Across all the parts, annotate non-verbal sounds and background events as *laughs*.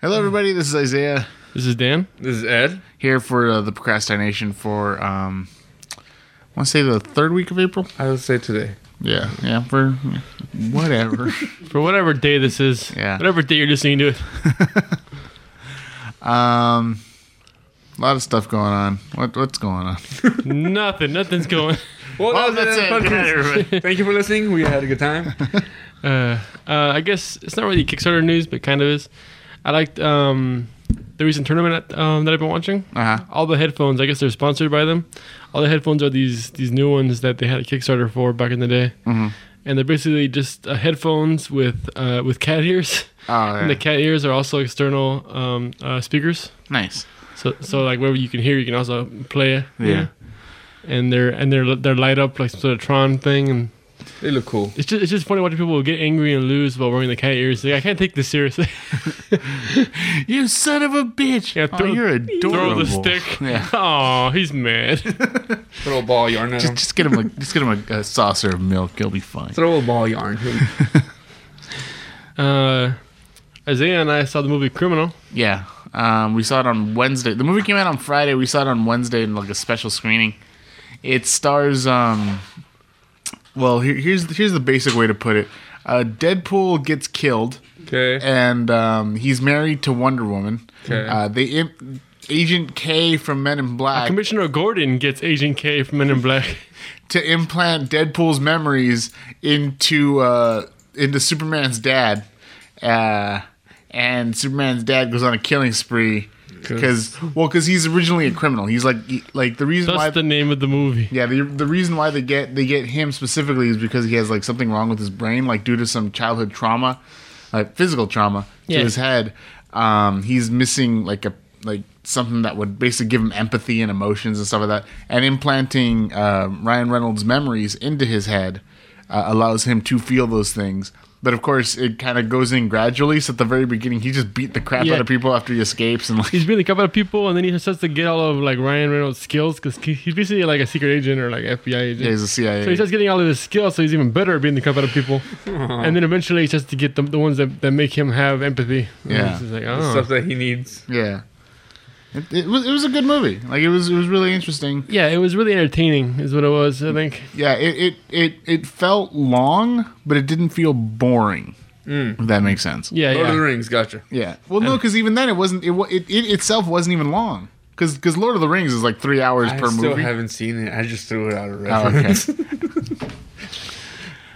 Hello, everybody. This is Isaiah This is Dan. This is Ed. here for uh, the procrastination for um, I want to say the third week of April. I would say today. Yeah, yeah, for whatever. *laughs* For whatever day this is, Yeah. whatever day you're listening to it. *laughs* um, a lot of stuff going on. What what's going on? *laughs* Nothing. Nothing's going. Well, that's it. Good night, everybody. Thank you for listening. We had a good time. Uh, uh, I guess it's not really Kickstarter news, but kind of is. I liked um, the recent tournament um, that I've been watching. Uh huh. All the headphones, I guess they're sponsored by them. All the headphones are these these new ones that they had a Kickstarter for back in the day, Mhm. and they're basically just uh, headphones with uh, with cat ears. Oh, *laughs* And the cat ears are also external um, uh, speakers. nice. So so like wherever you can hear, you can also play you Yeah. And they're and they're they're light up like some sort of Tron thing, and They look cool. it's just it's just funny watching people get angry and lose while wearing the cat ears. Like, I can't take this seriously. *laughs* You son of a bitch! Yeah, oh, throw- you're adorable. Throw the stick. Yeah. *laughs* Oh, he's mad. *laughs* Throw a ball yarn at Just, him. just get him a just get him a, a saucer of milk. He'll be fine. Throw a ball yarn. Uh, Isaiah and I saw the movie Criminal. Yeah. Um, we saw it on Wednesday. The movie came out on Friday. We saw it on Wednesday in like a special screening. It stars. Um, well, here, here's here's the basic way to put it. Uh, Deadpool gets killed, Okay. and um, he's married to Wonder Woman. Okay. Uh, they imp- Agent K from Men in Black Commissioner Gordon gets Agent K from Men in Black. *laughs* to implant Deadpool's memories into uh, into Superman's dad, uh, and Superman's dad goes on a killing spree because well, because he's originally a criminal. He's like he- like the reason why the name of the movie. yeah the, the reason why they get they get him specifically is because he has like something wrong with his brain, like due to some childhood trauma, like physical trauma Yeah. to his head. Um, he's missing like a like something that would basically give him empathy and emotions and stuff like that. And implanting uh, Ryan Reynolds' memories into his head uh, allows him to feel those things. But of course, it kind of goes in gradually. So at the very beginning, he just beat the crap Yeah. out of people after he escapes, and like He's beating a couple of people, and then he starts to get all of like Ryan Reynolds' skills because he's basically like a secret agent or like FBI agent. yeah, he's a CIA. So he starts getting all of his skills, so he's even better at beating the crap out of people. *laughs* And then eventually he starts to get the, the ones that, that make him have empathy. Yeah. It's just like, oh. Stuff oh. that he needs. Yeah. It, it was it was a good movie. Like it was it was really interesting. Yeah, it was really entertaining, is what it was, I think. Yeah, it it it, it felt long, but it didn't feel boring. Mm. If that makes sense. Yeah, Lord of the. Rings. Gotcha. Yeah. Well, no, because even then it wasn't. It, wa- it it itself wasn't even long. Because because Lord of the Rings is like three hours I per movie. I still haven't seen it. I just threw it out of Oh, reference. okay. *laughs*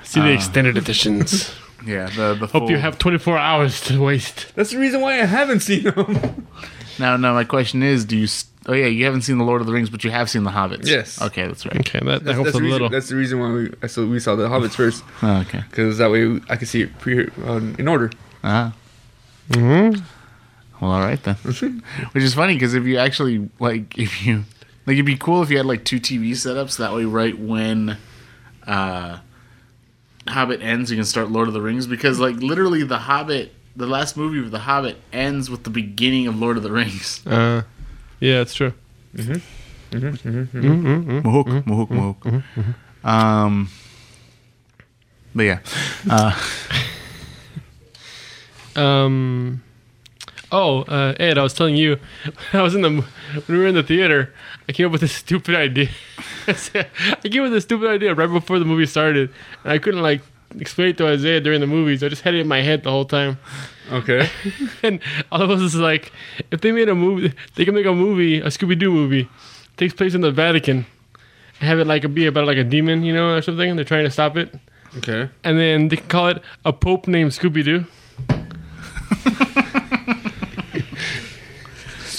See the uh. extended editions. yeah. The the Hope you have 24 hours to waste. That's the reason why I haven't seen them. *laughs* Now, now my question is, do you? s- Oh yeah, you haven't seen the Lord of the Rings, but you have seen the Hobbits. Yes. Okay, that's right. Okay, that, that That's, helps that's a the reason, little. that's the reason why we I saw, we saw the Hobbits first *laughs* Oh, okay. because that way I could see it pre uh, in order. Ah. Mhm. Well, all right then. *laughs* Which is funny because if you actually like, if you like, it'd be cool if you had like two TV setups. That way, right when uh, Hobbit ends, you can start Lord of the Rings because, like, literally, the Hobbit, the last movie of the Hobbit, ends with the beginning of Lord of the Rings. Uh, yeah, it's true. Mahok, mahok, mahok. Um. But yeah, uh, *laughs* Um. Oh, uh, Ed, I was telling you, *laughs* I was in the when we were in the theater. I came up with this stupid idea. *laughs* I came up with this stupid idea right before the movie started, and I couldn't like explain it to Isaiah during the movie, so I just had it in my head the whole time. Okay. *laughs* And all of us is like, if they made a movie, they can make a movie, a Scooby Doo movie, takes place in the Vatican, and have it like a, be about like a demon, you know, or something. And they're trying to stop it, Okay. and then they can call it a Pope named Scooby Doo.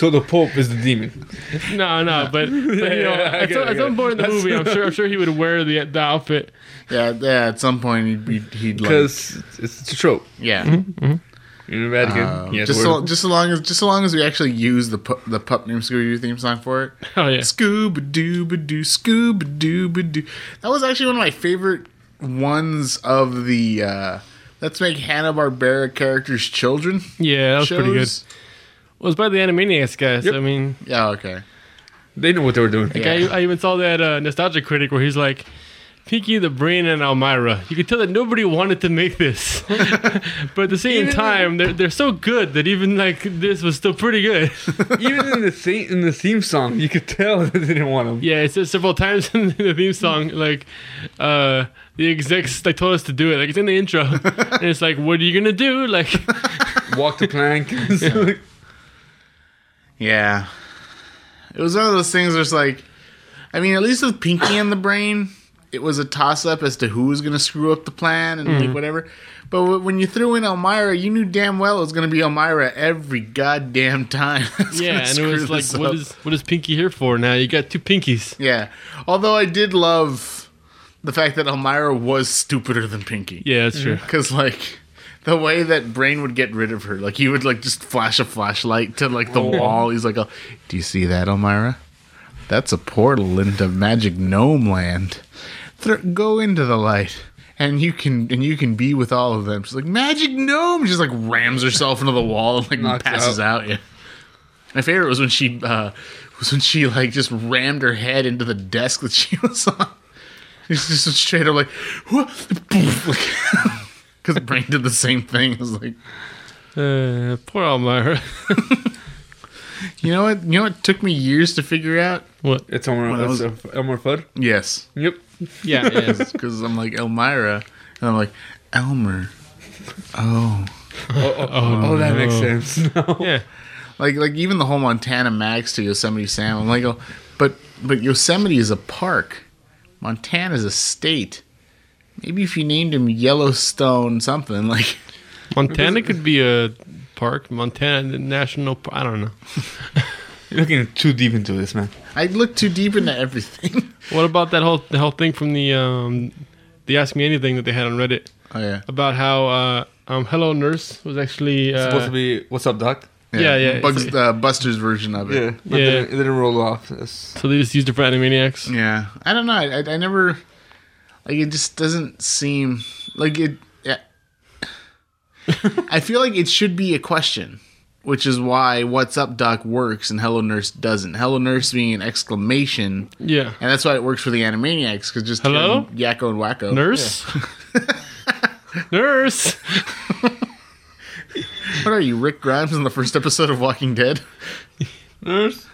So the Pope is the demon. *laughs* No, no, but, but you *laughs* know, yeah, I at, some, it, at some point in the That's- movie, I'm sure, I'm sure he would wear the the outfit. *laughs* yeah, yeah. At some point, he'd be, he'd like, Because it's, it's a trope. yeah. In the Vatican. Um, yes, just we're- so, just so long as just so long as we actually use the pu- the pup named Scooby Doo theme song for it. Oh yeah, Scooba Dooba Doo, Scooba Dooba Doo. That was actually one of my favorite ones of the uh, Let's Make Hanna Barbera characters children. yeah, that was pretty good. Was by the Animaniacs guys. Yep. I mean, Yeah, okay. they knew what they were doing. Yeah. I, I even saw that uh, nostalgia critic where he's like, Pinky the Brain and Elmyra. You can tell that nobody wanted to make this, *laughs* but at the same Even- time, they're they're so good that even like this was still pretty good. *laughs* Even in the theme, in the theme song, you could tell *laughs* that they didn't want them. yeah, it says several times in the theme song, like uh, the execs like told us to do it. Like it's in the intro, and it's like, what are you gonna do? Like, Walk the plank. Yeah. It was one of those things where it's like, I mean, at least with Pinky and the Brain, it was a toss up as to who was going to screw up the plan and like mm. whatever. But when you threw in Elmyra, you knew damn well it was going to be Elmyra every goddamn time. *laughs* Yeah, and it was like, what is what is Pinky here for? Now you got two pinkies. Yeah. Although I did love the fact that Elmyra was stupider than Pinky. Yeah, that's true. Mm-hmm. Because, like, the way that Brain would get rid of her, like, he would, like, just flash a flashlight to, like, the wall. He's like, oh, do you see that, Elmyra? That's a portal into magic gnome land. Thro- go into the light. And you can and you can be with all of them. She's like magic gnome. She just like rams herself into the wall and like Knocks passes out. Yeah. My favorite was when she uh, was when she like just rammed her head into the desk that she *laughs* was on. It's just straight up like, *laughs* because *laughs* Brain did the same thing. It was like, Uh, poor Elmyra. *laughs* you know what? You know what took me years to figure out? what? It's Elmer, Well, that that's Elmer Fudd. Yes, Yep. Yeah, yeah. *laughs* because I'm like Elmyra, and I'm like Elmer. Oh, Oh, oh, oh, that makes sense. No. yeah. like like even the whole Montana Max to Yosemite Sam. I'm like, oh, but but Yosemite is a park. Montana is a state. Maybe if you named him Yellowstone something like. Montana could be a park. Montana National. Par- I don't know. You're looking too deep into this, man. I look too deep into everything. *laughs* What about that whole the whole thing from the um, the Ask Me Anything that they had on Reddit oh yeah. about how uh, um, Hello Nurse was actually uh, supposed to be what's up, Doc? Yeah, yeah, Bugs, it's- uh, Buster's version of it. Yeah, but Yeah. It, didn't, it didn't roll off. That's, So they just used it for Animaniacs. Yeah, I don't know. I, I, I never like it. Just doesn't seem like it. Yeah. I feel like it should be a question, which is why "What's up, Doc" works and "Hello, Nurse" doesn't. "Hello, Nurse" being an exclamation, Yeah. and that's why it works for the Animaniacs because just Hello? Yakko and Wakko. Nurse. *laughs* *laughs* Nurse. What are you, Rick Grimes, in the first episode of Walking Dead? nurse.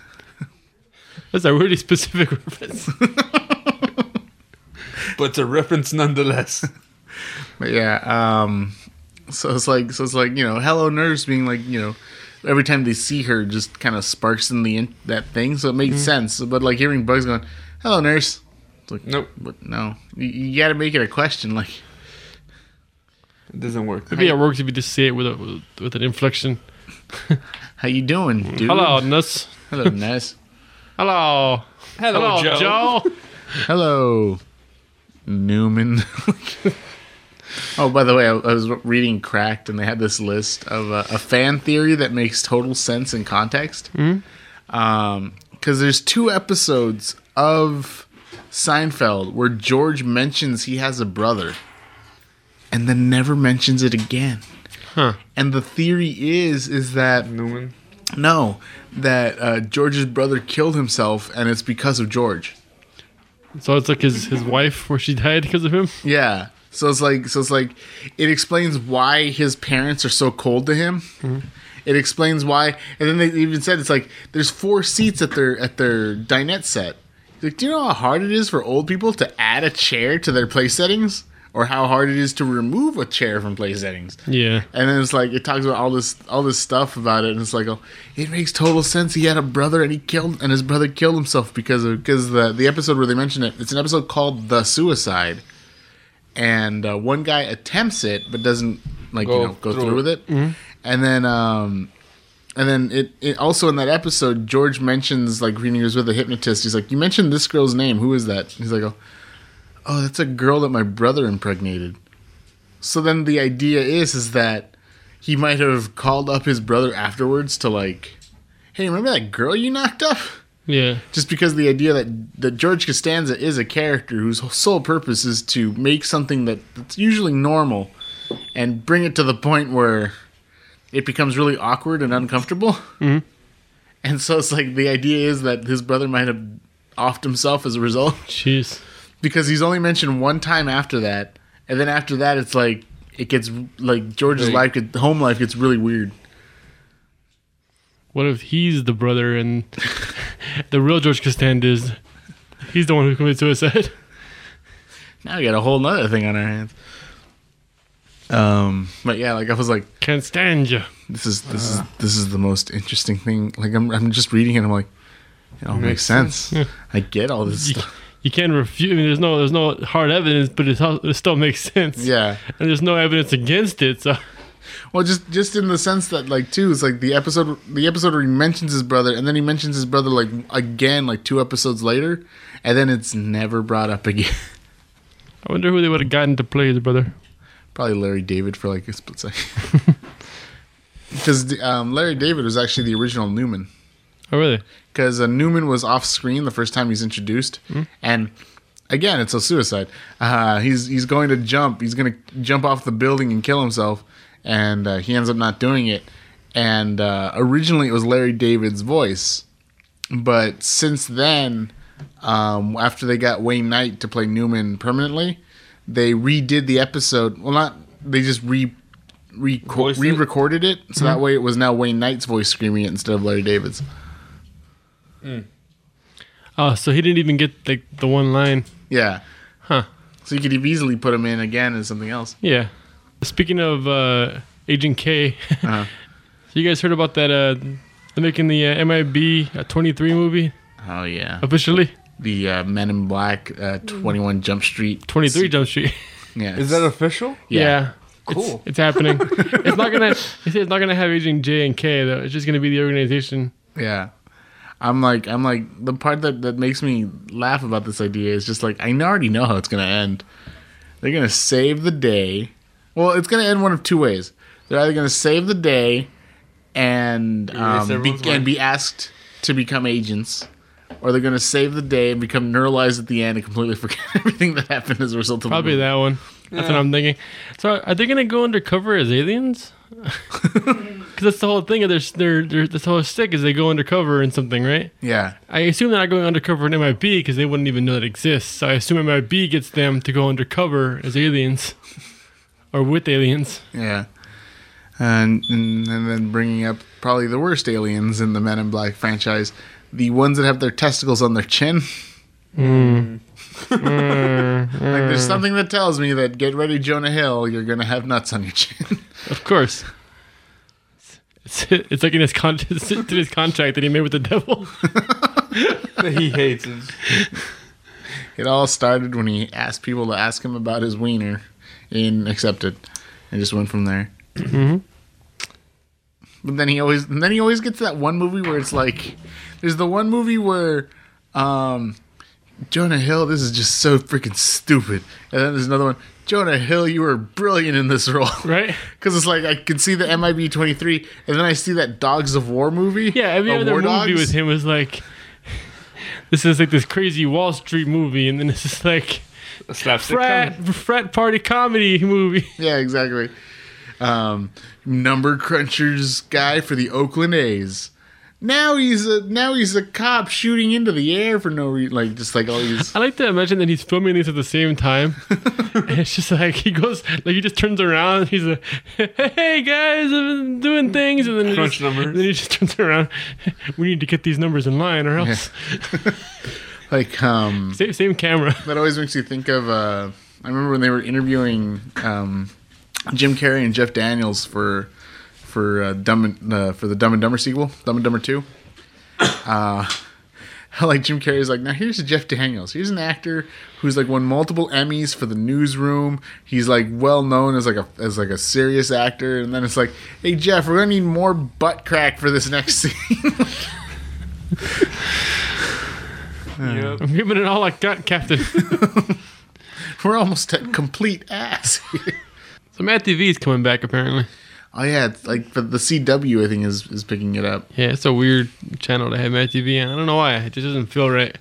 That's a really specific reference. *laughs* But it's a reference nonetheless. *laughs* But yeah, um, so it's like so it's like you know, hello nurse being like you know, every time they see her, just kind of sparks in the in- that thing. So it made sense. But like hearing Bugs going, hello nurse, it's like Nope, but no, you, you got to make it a question. Like *laughs* it doesn't work. Maybe it works if you just say it with a with, with an inflection. *laughs* how you doing, dude? Hello, Nurse. hello nurse. Hello. Hello, Hello, Joe. Joe. hello, Newman. *laughs* Oh, by the way, I, I was reading Cracked, and they had this list of uh, a fan theory that makes total sense in context. Um, because there's two episodes of Seinfeld where George mentions he has a brother, and then never mentions it again. Huh. And the theory is is that Newman. no, that uh, George's brother killed himself, and it's because of George. So it's like his his wife where she died because of him. Yeah. So it's like so it's like it explains why his parents are so cold to him. Mm-hmm. It explains why, and then they even said it's like there's four seats at their at their dinette set. Like, do you know how hard it is for old people to add a chair to their play settings, or how hard it is to remove a chair from place settings? Yeah. And then it's like it talks about all this all this stuff about it, and it's like, oh, it makes total sense. He had a brother, and he killed, and his brother killed himself because of because the the episode where they mention it. It's an episode called "The Suicide," and uh, one guy attempts it but doesn't like Go you know go through through, it. with it, and then um. And then it, it also in that episode, George mentions like when he was with a hypnotist. He's like, "You mentioned this girl's name. Who is that?" He's like, "Oh, oh, that's a girl that my brother impregnated." So then the idea is is that he might have called up his brother afterwards to like, hey, remember that girl you knocked up? Yeah. Just because the idea that that George Costanza is a character whose sole purpose is to make something that, that's usually normal and bring it to the point where it becomes really awkward and uncomfortable. Mhm. And so it's like the idea is that his brother might have offed himself as a result. Jeez. Because he's only mentioned one time after that, and then after that, it's like it gets like George's Right. life, home life gets really weird. What if he's the brother and *laughs* the real George Costanza is he's the one who committed suicide? Now we got a whole nother thing on our hands. Um, but yeah, like I was like, Can't stand you. this is this is this is the most interesting thing. Like I'm I'm just reading it, I'm like, it all makes, Makes sense. sense. I get all this *laughs* stuff. You can't refute. I mean, there's no there's no hard evidence, but it, it still makes sense. Yeah. and there's no evidence against it. So Well, just just in the sense that like too, it's like the episode the episode where he mentions his brother, and then he mentions his brother like again like two episodes later, and then it's never brought up again. *laughs* I wonder who they would have gotten to play his brother. Probably Larry David for like a split second. *laughs* Because um, Larry David was actually the original Newman. Oh really? Because uh, Newman was off screen the first time he's introduced, and again, it's a suicide. Uh, he's he's going to jump. He's going to jump off the building and kill himself, and uh, he ends up not doing it. And uh, originally, it was Larry David's voice, but since then, um, after they got Wayne Knight to play Newman permanently, they redid the episode. Well, not they just re re Voiced it? so that way it was now Wayne Knight's voice screaming it instead of Larry David's. Oh, so he didn't even get like the one line. Yeah. Huh. So you could have easily put him in again as something else. Yeah. Speaking of uh, Agent K, *laughs* Uh-huh. so you guys heard about that? Uh, they're making the uh, MIB uh, 23 movie Oh yeah. officially. The uh, Men in Black, uh, Twenty One Jump Street. 23 Jump Street. *laughs* Yeah. Is that official? yeah. Cool. It's, it's happening. *laughs* it's not gonna. It's not gonna have Agent J and K though. It's just gonna be the organization. Yeah. I'm like I'm like the part that, that makes me laugh about this idea is just like I already know how it's gonna end. They're gonna save the day. Well, it's gonna end one of two ways. They're either gonna save the day and um, be, and mind. be asked to become agents, or they're gonna save the day and become neuralized at the end and completely *laughs* forget everything that happened as a result of Probably the that one. That's what I'm thinking. So are they gonna go undercover as aliens? *laughs* *laughs* Because that's the whole thing of their their their this whole stick is they go undercover in something, right? Yeah. I assume they're not going undercover in MIB because they wouldn't even know that exists. So I assume MIB gets them to go undercover as aliens *laughs* or with aliens. Yeah. And, and and then bringing up probably the worst aliens in the Men in Black franchise, the ones that have their testicles on their chin. Hmm. *laughs* Like there's hmm. something that tells me that get ready, Jonah Hill, you're gonna have nuts on your chin. Of course. It's, *laughs* it's like in his, con- *laughs* in his contract that he made with the devil. *laughs* that he hates it. it all started when he asked people to ask him about his wiener, and accepted, and just went from there. Mhm. But then he always, and then he always gets that one movie where it's like, there's the one movie where, um, Jonah Hill, this is just so freaking stupid, and then there's another one. Jonah Hill, you were brilliant in this role, *laughs* Right? Because it's like I can see the MIB 23, and then I see that Dogs of War movie. Yeah, every of other War movie Dogs. with him was like, *laughs* this is like this crazy Wall Street movie, and then it's just like A slapstick frat comedy. frat party comedy *laughs* movie. Yeah, exactly. Um, number crunchers guy for the Oakland A's. Now he's a now he's a cop shooting into the air for no reason, like just like all these. I like to imagine that he's filming these at the same time. *laughs* and it's just like he goes, like he just turns around. And he's like, "Hey guys, I've been doing things," and then Crunch just, numbers. Then he just turns around. *laughs* we need to get these numbers in line, or else *laughs* Like um, same, same camera. that always makes you think of. Uh, I remember when they were interviewing um, Jim Carrey and Jeff Daniels for for uh, Dumb and, uh, for the Dumb and Dumber sequel, Dumb and Dumber Two. Uh, *laughs* like Jim Carrey's like, now here's Jeff Daniels. Here's an actor who's like won multiple Emmys for the Newsroom. He's like well known as like a as like a serious actor. And then it's like, hey Jeff, we're gonna need more butt crack for this next *laughs* scene. Yep. I'm giving it all I got, Captain. *laughs* we're almost at complete ass. here. so Mad TV is coming back apparently. Oh yeah, it's like the, the CW I think is is picking it up. Yeah, it's a weird channel to have Mad TV on. I don't know why. It just doesn't feel right.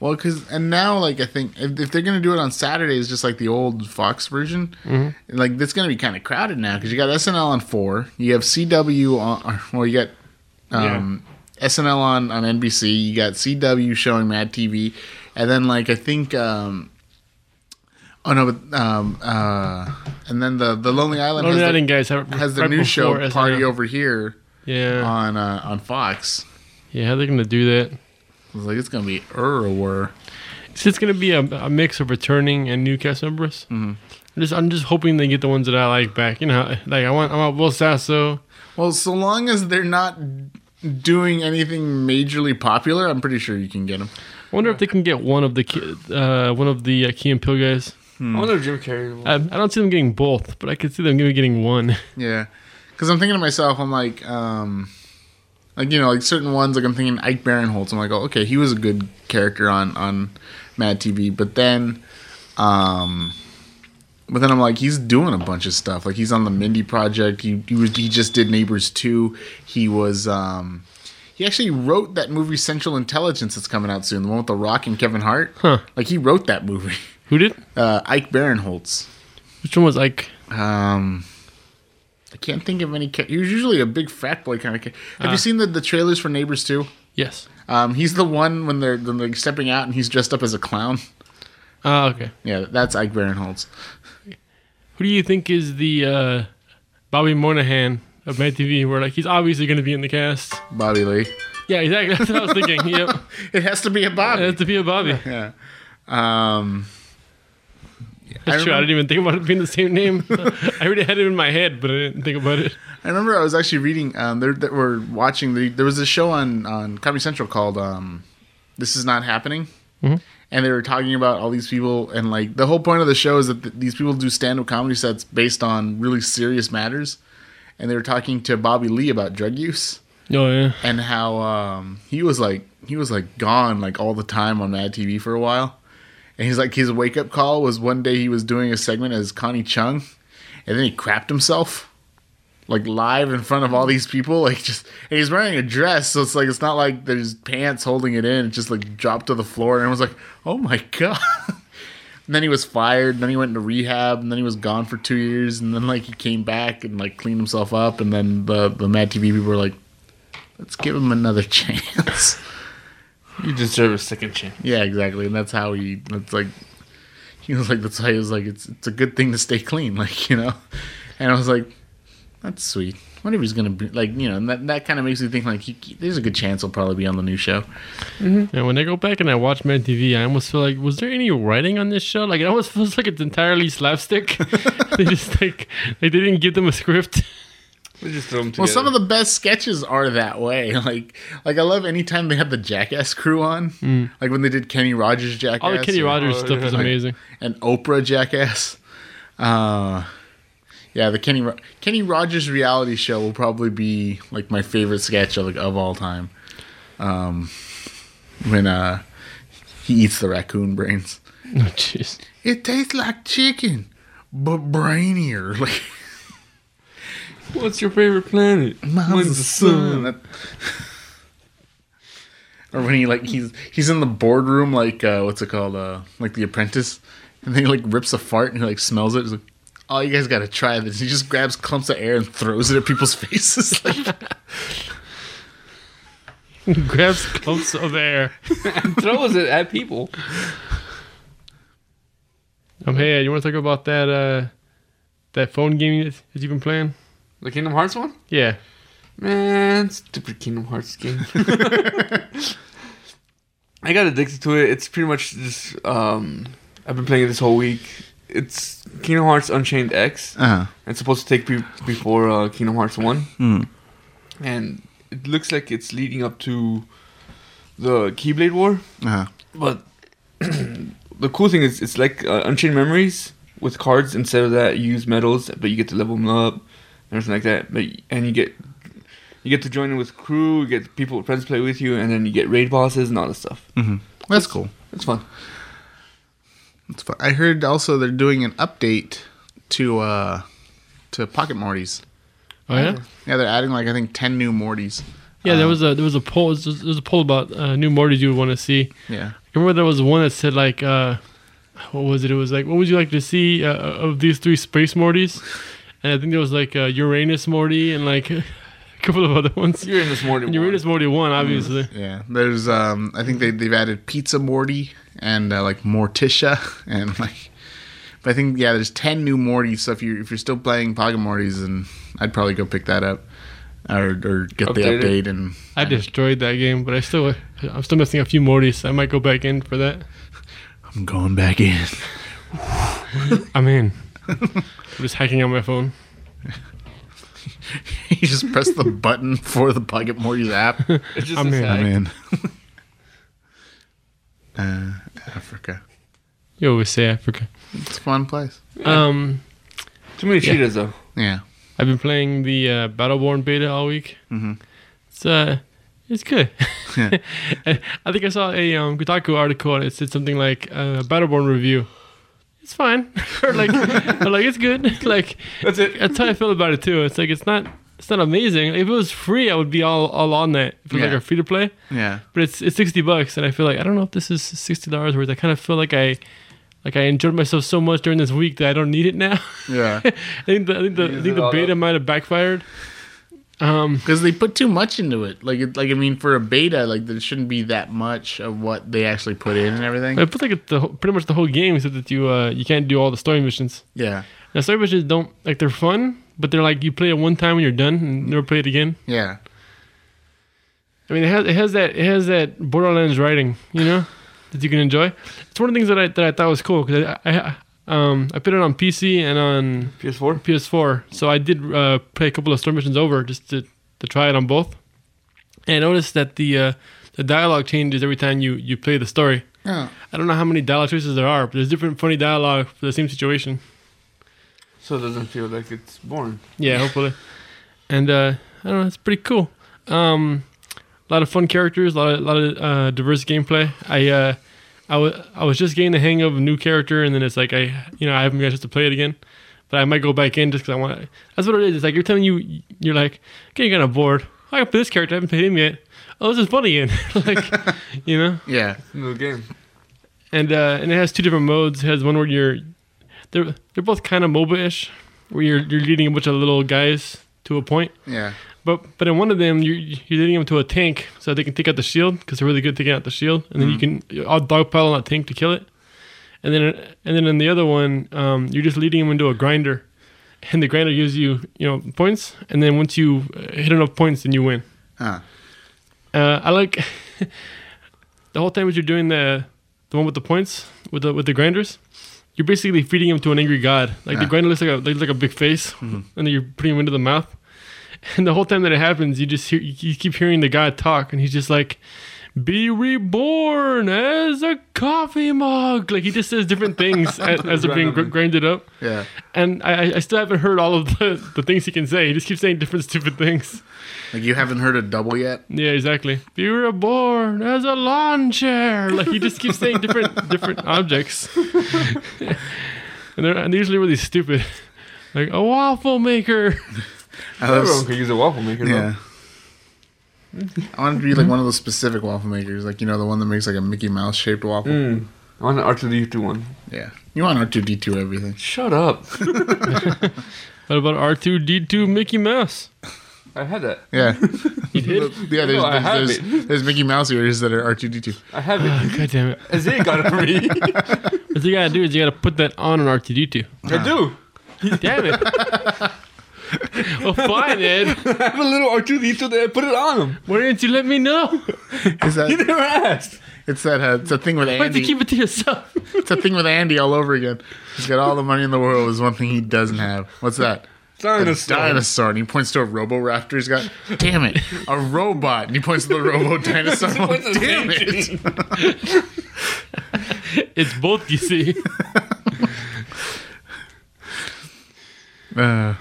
Well, because and now like I think if, if they're gonna do it on Saturdays, just like the old Fox version, like that's gonna be kind of crowded now because you got SNL on four, you have CW on, well, you got um, SNL on on NBC, you got CW showing Mad TV, and then like I think. um Oh no, but um uh, and then the the Lonely Island Lonely has, Island guys have, the, has the right new show before Party Over Here Yeah, on uh, on Fox. yeah. How are they gonna do that? I was like, it's gonna be er or were. It's gonna be a, a mix of returning and new cast members. Mm-hmm. I'm just I'm just hoping they get the ones that I like back. You know, like I want I want Will Sasso. Well, so long as they're not doing anything majorly popular, I'm pretty sure you can get them. I wonder if they can get one of the uh, one of the uh, Key and Peele guys. I wonder if Jim Carrey. Will. I, I don't see them getting both, but I could see them maybe getting one. *laughs* Yeah, because I'm thinking to myself, I'm like, um, like you know, like certain ones, like I'm thinking Ike Barinholtz. I'm like, oh, okay, he was a good character on on Mad TV, but then, um, but then I'm like, he's doing a bunch of stuff. Like he's on the Mindy Project. He he was he just did Neighbors two. He was um. He actually wrote that movie Central Intelligence that's coming out soon, the one with The Rock and Kevin Hart. Huh. Like he wrote that movie. *laughs* Who did? Uh, Ike Barinholtz. Which one was Ike? Um, I can't think of any. Ca- he was usually a big fat boy kind of. Ca- Have Ah. you seen the, the trailers for Neighbors too? Yes. Um, he's the one when they're when they're stepping out and he's dressed up as a clown. Oh, okay. Yeah, that's Ike Barinholtz. Who do you think is the uh, Bobby Moynihan of Mad TV? Where like he's obviously going to be in the cast. Bobby Lee. Yeah, exactly. That's what I was thinking. *laughs* Yep, It has to be a Bobby. It has to be a Bobby. yeah. Um. *laughs* That's I true. I didn't even think about it being the same name. *laughs* I already had it in my head, but I didn't think about it. I remember I was actually reading. Um, there that we're watching. The, there was a show on on Comedy Central called um, "This Is Not Happening," Mhm. and they were talking about all these people, and like the whole point of the show is that th- these people do stand up comedy sets based on really serious matters, and they were talking to Bobby Lee about drug use Oh yeah. and how um, he was like he was like gone like all the time on Mad TV for a while, and he's like his wake up call was one day he was doing a segment as Connie Chung, and then he crapped himself, like live in front of all these people, like just and he's wearing a dress, so it's like it's not like there's pants holding it in, it just like dropped to the floor, and was like, oh my *laughs* god. And then he was fired. And then he went into rehab. And then he was gone for two years. And then like he came back and like cleaned himself up. And then the the Mad TV people were like, let's give him another *laughs* chance. You deserve a second chance. yeah, exactly. And that's how he. That's like he was like that's why he was like it's it's a good thing to stay clean, *laughs* like you know. And I was like, that's sweet. What if he's gonna be like you know? And that that kind of makes me think like he, there's a good chance he'll probably be on the new show. Mm-hmm. And when I go back and I watch Mad TV, I almost feel like, was there any writing on this show? Like, it almost *laughs* feels like it's entirely slapstick. *laughs* they just like, like they didn't give them a script. We just throw them together. Well, some of the best sketches are that way. *laughs* Like, like I love anytime they have the Jackass crew on. Like when they did Kenny Rogers Jackass. All the Kenny or- Rogers Oh, stuff is yeah. amazing. and Oprah Jackass. Uh, yeah, the Kenny Ro- Kenny Rogers reality show will probably be like my favorite sketch of like, of all time. Um, when uh he eats the raccoon brains. *laughs* Oh, jeez. It tastes like chicken, but brainier. *laughs* Like What's your favorite planet? mine's the sun. That- *laughs* or when he like he's he's in the boardroom like uh what's it called uh like the apprentice and then he like rips a fart and he like smells it he's like oh you guys gotta try this he just grabs clumps of air and throws it at people's *laughs* faces *laughs* like Grabs clumps of air. And throws it at people. Um, hey, you want to talk about that uh, that phone game that that you've been playing? The Kingdom Hearts one? Yeah. Man, stupid Kingdom Hearts game. *laughs* I got addicted to it. It's pretty much just um I've been playing it this whole week. It's Kingdom Hearts Unchained X. uh-huh It's supposed to take be- before uh, Kingdom Hearts 1. Hmm. And it looks like it's leading up to the Keyblade War. uh-huh But *clears throat* the cool thing is, it's like uh, Unchained Memories with cards. Instead of that, you use medals, but you get to level them up and everything like that. But and you get you get to join in with crew, you get people friends play with you, and then you get raid bosses and all this stuff. mm-hmm. that's cool It's fun. that's fun i heard also they're doing an update to uh to pocket mortys Oh yeah. yeah they're adding like i think 10 new mortys Yeah, there Uh, was a there was a poll there was a poll about uh, new Mortys you would want to see. yeah I remember there was one that said like, uh, what was it? It was like, what would you like to see uh, of these three space Mortys? And I think there was like uh, Uranus Morty and like *laughs* a couple of other ones. You're in this morning. And Uranus Morty one, obviously. Yeah, there's um I think they they've added Pizza Morty and uh, like Morticia *laughs* and like. But I think yeah, there's ten new Mortys. So if you if you're still playing Pocket Mortys, then I'd probably go pick that up, or or get the Update it. and I destroyed that game, but I still I'm still missing a few Mortys. I might go back in for that. I'm going back in. *laughs* I'm in. *laughs* I'm just hacking on my phone. *laughs* you just press the button for the Pocket Mortys app. *laughs* It's just I'm in. I'm in. uh, Africa. You always say Africa. It's a fun place. Um, Too many Yeah. cheetahs though. Yeah. I've been playing the uh, Battleborn beta all week. Mm-hmm. It's uh, it's good. Yeah. I think I saw a um, Kotaku article and it said something like uh, Battleborn review. It's fine, *laughs* or like, *laughs* or like it's good. *laughs* like That's it. that's how I feel about it too. It's like it's not it's not amazing. If it was free, I would be all all on that. If it was Yeah. like a free to play, Yeah. but it's it's sixty bucks, and I feel like I don't know if this is sixty dollars worth. I kind of feel like I. Like I enjoyed myself so much during this week that I don't need it now. Yeah. I think the I think the, I think the beta might have backfired. Um, Because they put too much into it. Like, it, like I mean, for a beta, like there shouldn't be that much of what they actually put in and everything. I put like the pretty much the whole game except that you uh you can't do all the story missions. Yeah. Now story missions don't like they're fun, but they're like you play it one time and you're done and never play it again. Yeah. I mean, it has it has that it has that Borderlands writing, you know, that you can enjoy. It's one of the things that I that I thought was cool because I, I um I put it on PC and on PS4. PS4, so I did uh, play a couple of story missions over just to to try it on both. And I noticed that the uh, the dialogue changes every time you you play the story. Oh. I don't know how many dialogue choices there are, but there's different funny dialogue for the same situation. So it doesn't feel like it's boring. Yeah, *laughs* hopefully. And uh, I don't know, it's pretty cool. Um, a lot of fun characters, a lot of, lot of uh, diverse gameplay. I uh, I wa- I was just getting the hang of a new character, and then it's like I you know I haven't got a chance to play it again. But I might go back in just because I want. That's what it is. It's like you're telling you you're like getting kind of bored. I can play this character. I haven't played him yet. Oh, this is fun again. *laughs* like *laughs* you know. Yeah. New game. and uh, and it has two different modes. It has one where you're they're they're both kind of MOBA-ish, where you're you're leading a bunch of little guys to a point. Yeah. But but in one of them, you're you're leading them to a tank so they can take out the shield because they're really good at taking out the shield, and then you can all dogpile on that tank to kill it. And then and then in the other one, um, you're just leading them into a grinder, and the grinder gives you you know points, and then once you uh, hit enough points, then you win. Huh. Uh, I like *laughs* the whole time as you're doing the the one with the points with the with the grinders. You're basically feeding him to an angry god. Like the Ah. grinder looks like a looks like a big face, and then you're putting him into the mouth. *laughs* And the whole time that it happens, you just hear, you keep hearing the guy talk, and he's just like, "Be reborn as a coffee mug." Like he just says different things *laughs* as, as they're being gr- grinded up. Yeah. And I, I still haven't heard all of the, the things he can say. He just keeps saying different stupid things. Like you haven't heard a double yet? Yeah, exactly. Be reborn as a lawn chair. Like he just keeps saying different *laughs* different objects, and they're, and they're usually really stupid. Like a waffle maker. I love- Everyone could use a waffle maker. though. yeah. I want to be like one of those specific waffle makers, like you know the one that makes like a Mickey Mouse shaped waffle. Mm. I want an R2D2 one. Yeah, you want R two D two everything. Shut up. *laughs* What about R two D two Mickey Mouse? I had that. Yeah, *laughs* He did. yeah. There's No, I there's, have there's, it. there's Mickey Mouse ears that are R two D two. I have it. *sighs* God damn it. Is it! Isaiah got it for me. What you gotta do is you gotta put that on an R two D two. I do. Damn it! *laughs* *laughs* well, fine, Ed. I have a little R2D2 that I put it on him. Why didn't you let me know? *laughs* Is You never asked. It's that. Uh, it's a thing with Andy. Why did you keep it to yourself? *laughs* It's a thing with Andy all over again. He's got all the money in the world. Is one thing he doesn't have. What's that? Dinosaur. A Dinosaur. dinosaur. And he points to a Robo Raptor he's got. Damn it, a robot. And he points to the Robo Dinosaur. Like, Points to the Damn it. It's both, you see. Uh,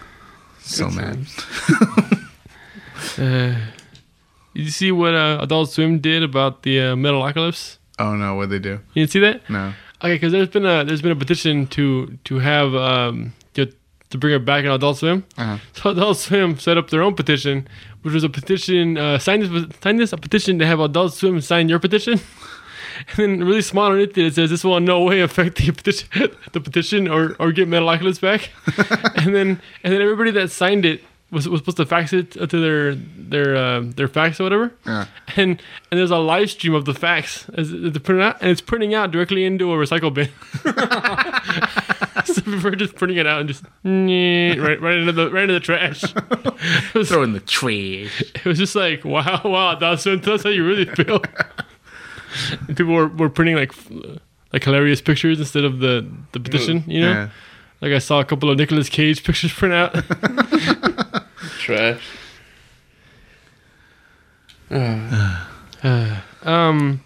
so mad. *laughs* Uh, did you see what uh, Adult Swim did about the uh, Metalocalypse? Oh no, what'd they do? You didn't see that? No. Okay, because there's been a there's been a petition to to have um to, to bring it back in Adult Swim. Uh-huh. So Adult Swim set up their own petition, which was a petition uh, sign this sign this a petition to have Adult Swim sign your petition. *laughs* *laughs* And then really small underneath it, it says this will in no way affect the petition, *laughs* the petition or, or get Metalocalypse back. *laughs* and then and then everybody that signed it was, was supposed to fax it to their their uh, their fax or whatever. Yeah. And and there's a live stream of the fax as it's printing out, and it's printing out directly into a recycle bin. so are just printing it out and just right right into the right into the trash. it, was, Throw in the trash. it was just like wow wow that's that's how you really feel. And *laughs* people were, were printing like like hilarious pictures instead of the the petition, you know. Yeah. Like I saw a couple of Nicolas Cage pictures print out. *laughs* Trash. *sighs* um,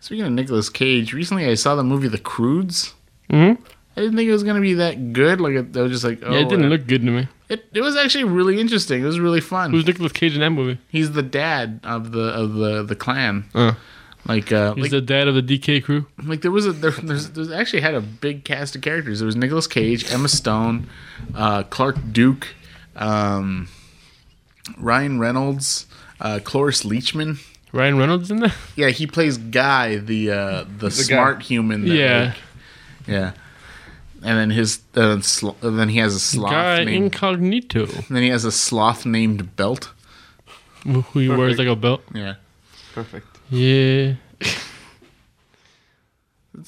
Speaking of Nicolas Cage, recently I saw the movie The Croods. mhm. I didn't think it was gonna be that good. Like it, I was just like, oh, yeah, it didn't uh, look good to me. It, it was actually really interesting. It was really fun. Who's Nicolas Cage in that movie? He's the dad of the of the the clan. Uh, Like uh, he's like, the dad of the DK crew. like there was a there, there's, there's actually had a big cast of characters. There was Nicolas Cage, Emma Stone, uh, Clark Duke, um, Ryan Reynolds, uh, Cloris Leachman. Ryan Reynolds in there. Yeah, he plays Guy, the uh, the, smart human. that, Yeah. like- yeah. And then his uh, sl- and then he has a sloth Guy named. Incognito, then he has a sloth named Belt. who he wears like a belt. Yeah. Perfect. Yeah. It's-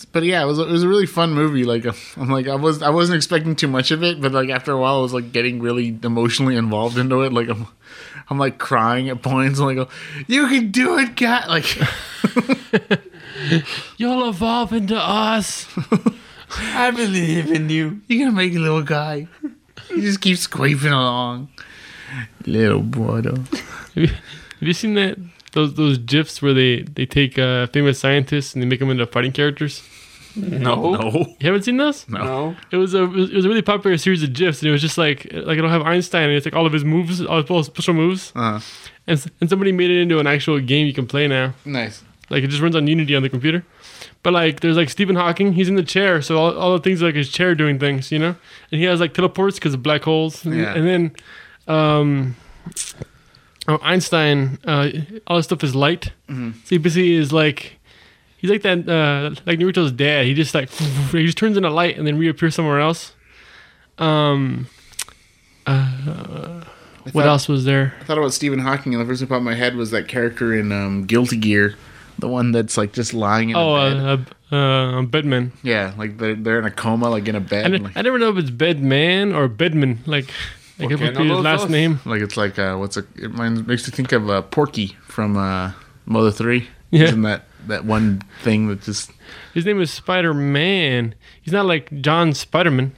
*laughs* but yeah, it was it was a really fun movie. Like *laughs* I'm like I was I wasn't expecting too much of it, but like after a while, I was like getting really emotionally involved into it. Like I'm *laughs* I'm like crying at points. I'm like, oh, you can do it, cat. Like You'll evolve into us. I believe in you. you're gonna make a little guy. You just keep scraping along, little boy. Though. Have you, have you seen that those those gifs where they they take uh, famous scientists and they make them into fighting characters? No. No, You haven't seen those? no. No. It was a it was a really popular series of gifs, and it was just like like it'll have Einstein, and it's like all of his moves, all his special moves, Uh, and and somebody made it into an actual game you can play now. nice. Like it just runs on Unity on the computer. But like there's like Stephen Hawking, he's in the chair, so all, all the things are like his chair doing things, you know. And he has like teleports because of black holes. And, Yeah. and then um, oh, Einstein, uh, all his stuff is light. Mm-hmm. So he basically is like he's like that uh, like Naruto's dad. He just like he just turns into light and then reappears somewhere else. Um, uh, what thought- else was there? I thought about Stephen Hawking, and the first thing that popped in my head was that character in um, Guilty Gear, the one that's like just lying in Oh, a bed. uh, uh, uh, Bedman. yeah, like they're, they're in a coma, like in a bed. I, like, I never know if it's Bedman or Bedman. Like, like Okay, it would be his last those- name. Like it's like uh, what's a it mine makes you think of uh, Porky from uh, Mother Three. Yeah. Isn't that that one thing that just His name is Spider Man. He's not like John Spiderman.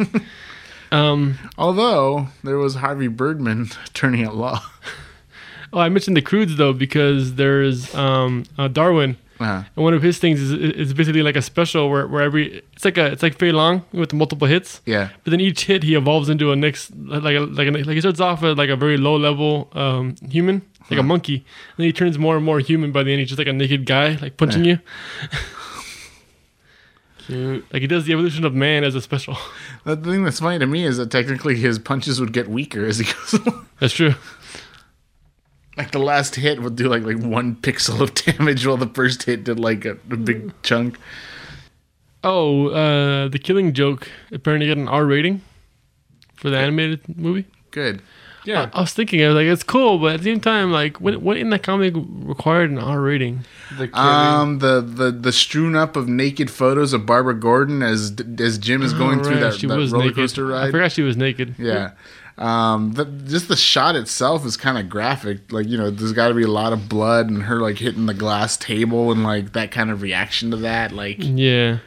*laughs* um. although there was Harvey Birdman *laughs* attorney at law. Oh, I mentioned the Croods though because there's um uh, Darwin, Uh, and one of his things is is basically like a special where, where every it's like a it's like Fei Long with multiple hits. yeah. But then each hit he evolves into a next like a, like a, like he starts off as like a very low level um, human like a monkey, and then he turns more and more human by the end. He's just like a naked guy like punching you. *laughs* Cute. Like he does the evolution of man as a special. *laughs* The thing that's funny to me is that technically his punches would get weaker as he goes *laughs* along. That's true. Like the last hit would do like like one pixel of *laughs* damage, while the first hit did like a, a big chunk. Oh, uh, the Killing Joke apparently got an R rating for the animated movie. Good. Yeah. I was thinking, I was like, it's cool, but at the same time, like, what what in the comic required an R rating? The killing. Um, the, the the strewn up of naked photos of Barbara Gordon as as Jim is going Oh, through right, that, that roller coaster ride. I forgot she was naked. Yeah. Um, the, just the shot itself is kind of graphic. Like, you know, there's got to be a lot of blood and her like hitting the glass table and like that kind of reaction to that. Like, Yeah.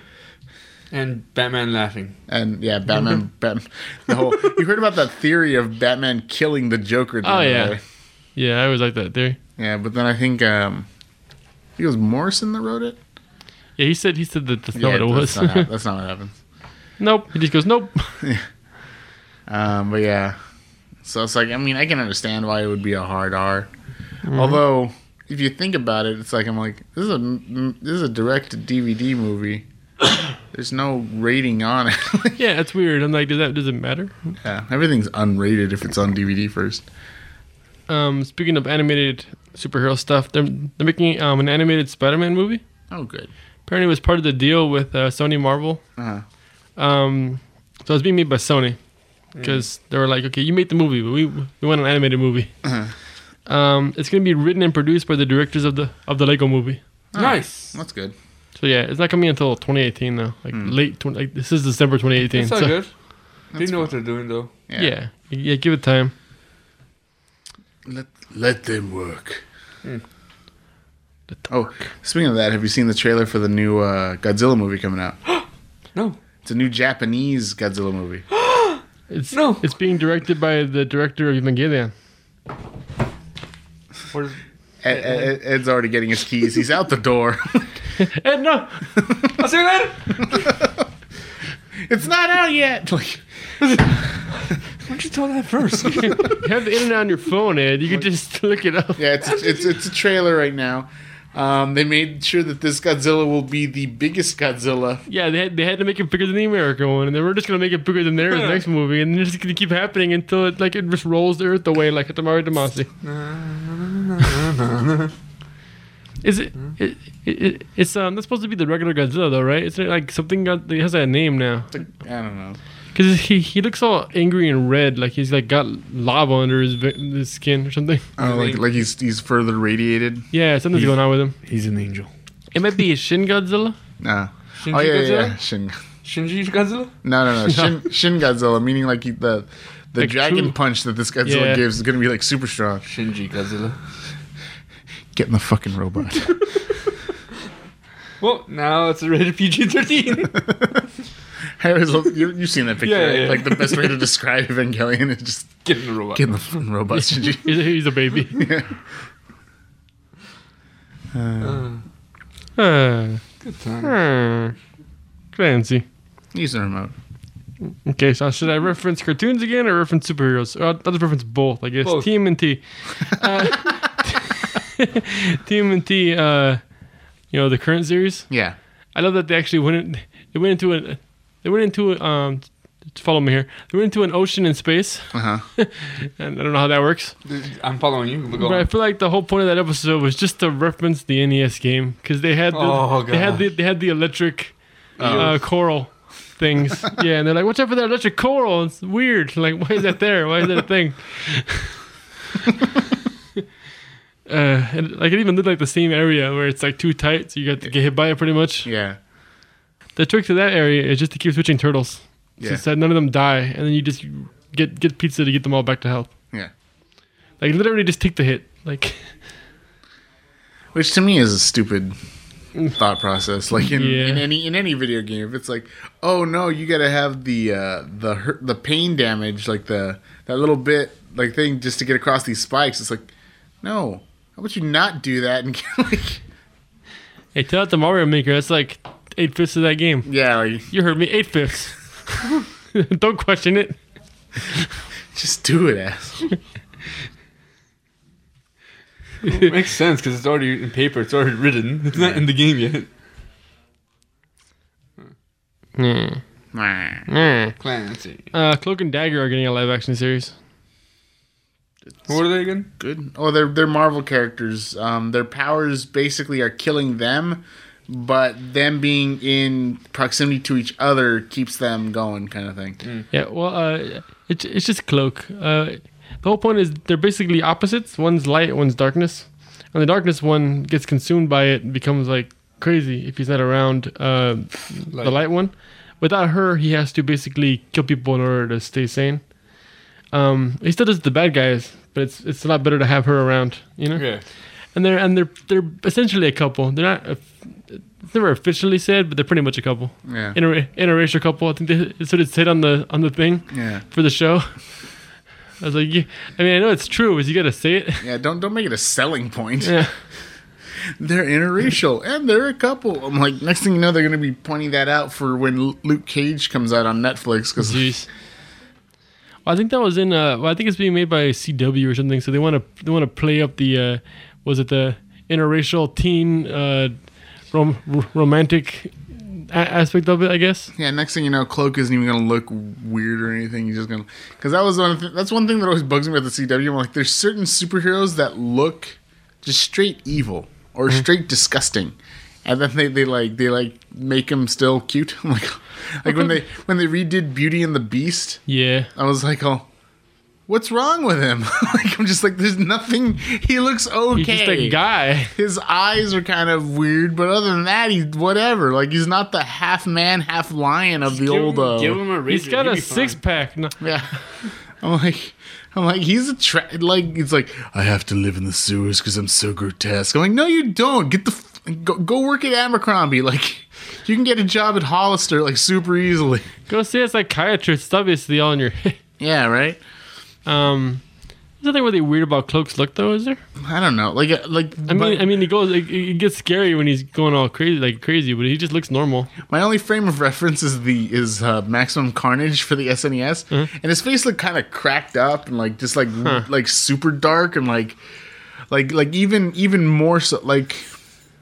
and Batman laughing. and yeah, Batman, *laughs* Batman, the whole, you heard about that theory of Batman killing the Joker. the Oh, yeah. day. Yeah, I always like that theory. Yeah. But then I think, um, I think it was Morrison that wrote it. Yeah, he said he said that that's yeah, not what it was. Not, *laughs* that's not what happens. nope. He just goes, nope. *laughs* Um, but yeah, so it's like I mean I can understand why it would be a hard R. Mm-hmm. Although if you think about it, it's like I'm like this is a this is a direct to DVD movie. *coughs* There's no rating on it. *laughs* yeah, it's weird. I'm like, does that does it matter? yeah, everything's unrated if it's on DVD first. Um, speaking of animated superhero stuff, they're they're making um an animated Spider-Man movie. Oh, good. Apparently, it was part of the deal with uh, Sony Marvel. Uh-huh. Um, so it's being made by Sony, because they were like, okay, you made the movie, but we we want an animated movie. Um, it's gonna be written and produced by the directors of the of the Lego movie. Nice. That's good. So yeah, it's not coming until 2018 though, like late. 20, like this is December 2018. That's not so, good. They That's know what they're doing though. Yeah. yeah, give it time. Let let them work. Oh, speaking of that, have you seen the trailer for the new uh, Godzilla movie coming out? *gasps* No. It's a new Japanese Godzilla movie. *gasps* It's No. It's being directed by the director of Evangelion. What is? Ed, Ed, Ed's already getting his keys. He's out the door. *laughs* And no, *laughs* I'll see you later. it's not out yet. *laughs* Like, Why don't you tell that first? you have the internet on your phone, Ed. You can just look it up. yeah, it's it's it's a trailer right now. Um, they made sure that this Godzilla will be the biggest Godzilla. Yeah, they had, they had to make it bigger than the American one, and they were just gonna make it bigger than theirs next movie, and it's just gonna keep happening until it like it just rolls the earth away like a Tamari Damacy. Is it, it, it, it? It's um. That's supposed to be the regular Godzilla, though, right? It's like something got. It has a name now. I don't know. Because he he looks all angry and red, like he's like got lava under his ve- his skin or something. Oh, like like he's he's further radiated. Yeah, something's going on with him. He's an angel. It might be a Shin Godzilla. Nah. Shinji oh yeah, yeah, Godzilla? yeah. Shin. Shinji Godzilla? No, no, no. *laughs* Shin, Shin Godzilla, meaning like he, the the Like dragon true- punch that this Godzilla Yeah. gives is gonna be like super strong. Shinji Godzilla. Get in the fucking robot. *laughs* Well, now it's a rated PG 13. *laughs* *laughs* I always love, you, you've seen that picture, Yeah, right? yeah. Like the best way to *laughs* describe Evangelion is just Get in the robot. get in the fucking robot, Shinji. *laughs* He's a, he's a baby. Uh, Uh, good time. uh, fancy. Use the remote. Okay, so should I reference cartoons again or reference superheroes? Uh, I'll just reference both, I guess. Both. TMNT. Uh, TMNT, uh, you know, the current series. Yeah. I love that they actually went in, they went into a they went into a, um follow me here. They went into an ocean in space. Uh huh. *laughs* And I don't know how that works. I'm following you. Go But I feel like the whole point of that episode was just to reference the NES game because they had the, Oh, they had the they had the electric uh, coral things. *laughs* yeah, and they're like, "Watch out for that electric coral! It's weird. Like, why is that there? Why is that a thing?" *laughs* uh, and like it even looked like the same area where it's like too tight, so you got to get hit by it pretty much. Yeah. The trick to that area is just to keep switching turtles, Yeah. so that none of them die, and then you just get get pizza to get them all back to health. Yeah. Like literally, just take the hit. Like. *laughs* Which to me is a stupid thought process. Like in, Yeah. in any in any video game, if it's like, oh no, you gotta have the uh, the hurt, the pain damage, like the that little bit like thing just to get across these spikes. It's like, no, how about you not do that and *laughs* get like, Hey, tell it to Mario Maker. That's like eight fifths of that game. yeah, like You heard me, eight fifths. *laughs* Don't question it. just do it, ass. It makes sense because it's already in paper. It's already written. It's not in the game yet. Clancy. Uh, Cloak and Dagger are getting a live action series. What are they again? Good. Oh, they're they're Marvel characters. Um, their powers basically are killing them, but them being in proximity to each other keeps them going, kind of thing. Yeah, well, uh, it's it's just Cloak. Uh, the whole point is they're basically opposites. One's light, one's darkness. And the darkness one gets consumed by it and becomes like crazy if he's not around uh, the Light. light one. Without her, he has to basically kill people in order to stay sane. Um, he still does the bad guys, but it's it's a lot better to have her around, you know. Okay. And they're and they're they're essentially a couple. They're not. It's never officially said, but they're pretty much a couple. Yeah. Inter- interracial couple. I think they, that's what it said on the on the thing Yeah. for the show. *laughs* I was like, yeah. I mean, I know it's true, but you got to say it. Yeah, don't don't make it a selling point. Yeah. *laughs* They're interracial and they're a couple. I'm like, next thing you know, they're going to be pointing that out for when Luke Cage comes out on Netflix because Jeez. Well, I think that was in. Uh, well, I think it's being made by CW or something. So they want to they want to play up the. Uh, was it the interracial teen uh, rom- romantic a- aspect of it? I guess. yeah, next thing you know, Cloak isn't even going to look weird or anything. He's just going to because that was one. Th- that's one thing that always bugs me about the CW. I'm like, there's certain superheroes that look just straight evil or straight disgusting, and then they, they like they like make him still cute. *laughs* I'm like, like when they when they redid Beauty and the Beast, Yeah. I was like, oh, what's wrong with him? *laughs* like I'm just like, there's nothing. He looks okay. He's just a guy. His eyes are kind of weird, but other than that, he's whatever. Like he's not the half man, half lion of the Give old. him, Uh, give him a razor. He's got he'll a be fine. six pack. No, yeah. *laughs* I'm like, I'm like, he's a tra- like, it's like I have to live in the sewers because I'm so grotesque. I'm like, no, you don't. Get the f- go, go work at Abercrombie. *laughs* Like, you can get a job at Hollister like super easily. go see a psychiatrist. It's obviously all in your head. Yeah, right. Um, is there anything really weird about Cloak's look though? Is there? I don't know. Like, uh, like. I mean, I mean, he goes. It, it gets scary when he's going all crazy, like crazy, but he just looks normal. My only frame of reference is the is uh, Maximum Carnage for the SNES, and his face looked kind of cracked up and like just like like super dark and like like like even even more so like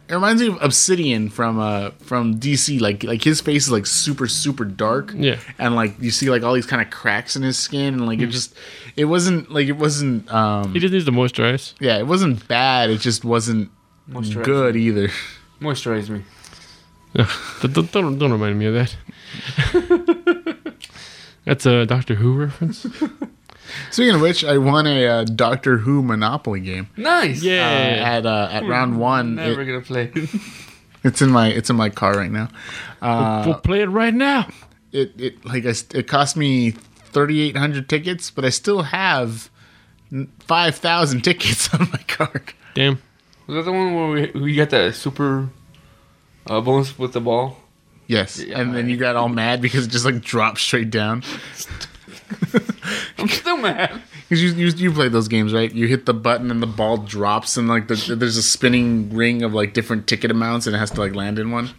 it reminds me of Obsidian from uh from DC. Like like his face is like super super dark, Yeah. and like you see like all these kind of cracks in his skin and like it just it wasn't like it wasn't um He just needs to moisturize. yeah it wasn't bad. It just wasn't Moisturize good me. either. Moisturize me. *laughs* Don't, don't, don't remind me of that. *laughs* That's a Doctor Who reference. *laughs* Speaking of which, I won a uh, Doctor Who Monopoly game. Nice. uh, Yeah. at uh, at round one. Never It- gonna play. *laughs* it's in my it's in my car right now. Uh, we'll play it right now. it it like I, it cost me thirty eight hundred tickets, but I still have five thousand tickets *laughs* on my card. Damn. Was that the one where we, we got that super uh, bonus with the ball? Yes, Yeah, and then you got all mad because it just like dropped straight down. *laughs* I'm still mad. Because you, you you played those games, right? You hit the button and the ball drops, and like the, there's a spinning ring of like different ticket amounts, and it has to like land in one.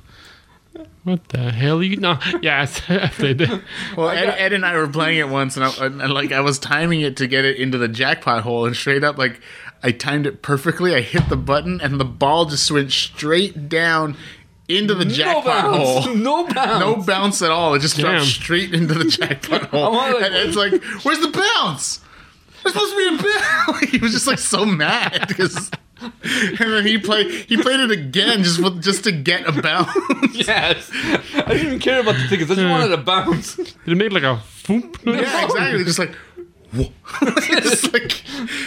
What the hell? You no? *laughs* Yeah, *laughs* I played that. Well, Ed, Ed and I were playing it once, and, I, and, and, like I was timing it to get it into the jackpot hole, and straight up, like I timed it perfectly. I hit the button, and the ball just went straight down into the No jackpot bounce. hole. *laughs* No bounce. No bounce at all. It just dropped Damn. straight into the *laughs* jackpot hole. Like- and it's like, "Where's the bounce? There's supposed to be a bounce." *laughs* He was just like so mad because. And then he played. He played it again just with, just to get a bounce. Yes. I didn't even care about the tickets. I just wanted to bounce. It make like a foop? Yeah, exactly. Just like, just like,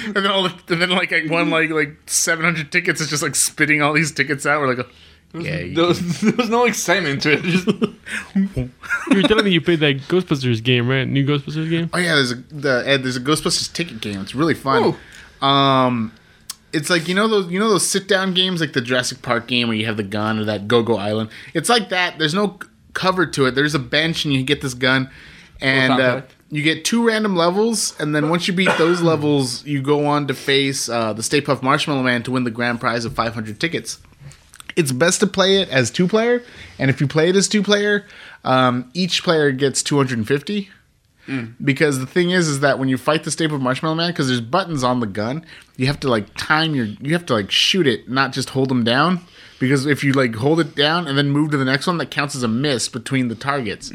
and then all the, and then like I won like like seven hundred tickets. It's just like spitting all these tickets out. We're like, yeah, you- There was, *laughs* there was no excitement to it. Just, *laughs* You were telling me you played that Ghostbusters game, right? New Ghostbusters game. oh yeah. There's a the Ed, there's a Ghostbusters ticket game. It's really fun. Um, it's like you know those you know those sit down games like the Jurassic Park game where you have the gun or that Go Go Island. It's like that. There's no cover to it. There's a bench and you get this gun, and uh, you get two random levels. And then once you beat those *laughs* levels, you go on to face uh, the Stay Puft Marshmallow Man to win the grand prize of 500 tickets. It's best to play it as two player, and if you play it as two player, um, each player gets 250 because the thing is is that when you fight the Stay Puft marshmallow man because there's buttons on the gun you have to like time your you have to like shoot it not just hold them down. Because if you like hold it down and then move to the next one that counts as a miss between the targets.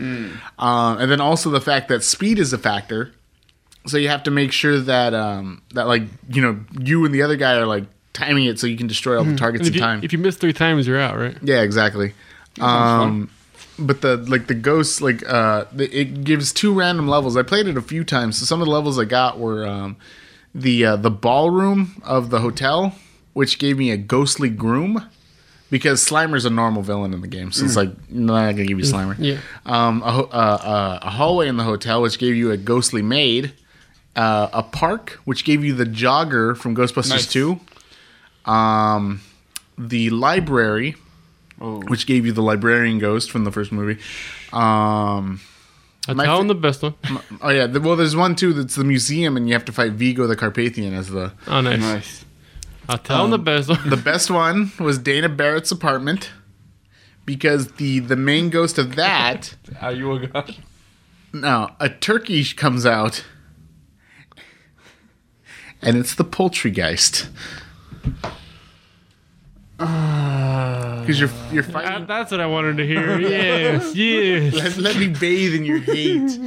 Uh, and then also the fact that speed is a factor. So you have to make sure that um that like you know you and the other guy are like timing it so you can destroy all the targets in you, time if you miss three times, you're out, right? yeah, exactly. Um, but the like the ghosts like uh the, it gives two random levels. I played it a few times. So some of the levels I got were um the uh, the ballroom of the hotel, which gave me a ghostly groom. Because Slimer's a normal villain in the game, so it's like no, I'm not gonna give you Slimer. *laughs* Yeah. Um, a, ho- uh, uh, a hallway in the hotel, which gave you a ghostly maid. Uh, a park, which gave you the jogger from Ghostbusters Nice. Two. Um, the library, oh. which gave you the librarian ghost from the first movie. Um, I My tell fa- him the best one. *laughs* oh yeah, the, well, there's one too that's the museum, and you have to fight Vigo the Carpathian as the. Oh, nice. Nice. I'll tell him the best one. The best one was Dana Barrett's apartment, because the the main ghost of that, Are you a god? no, a turkey comes out, and it's the Poultrygeist. Because you're you're That- fighting. that's what I wanted to hear. *laughs* Yes, yes. Let, let me bathe in your hate.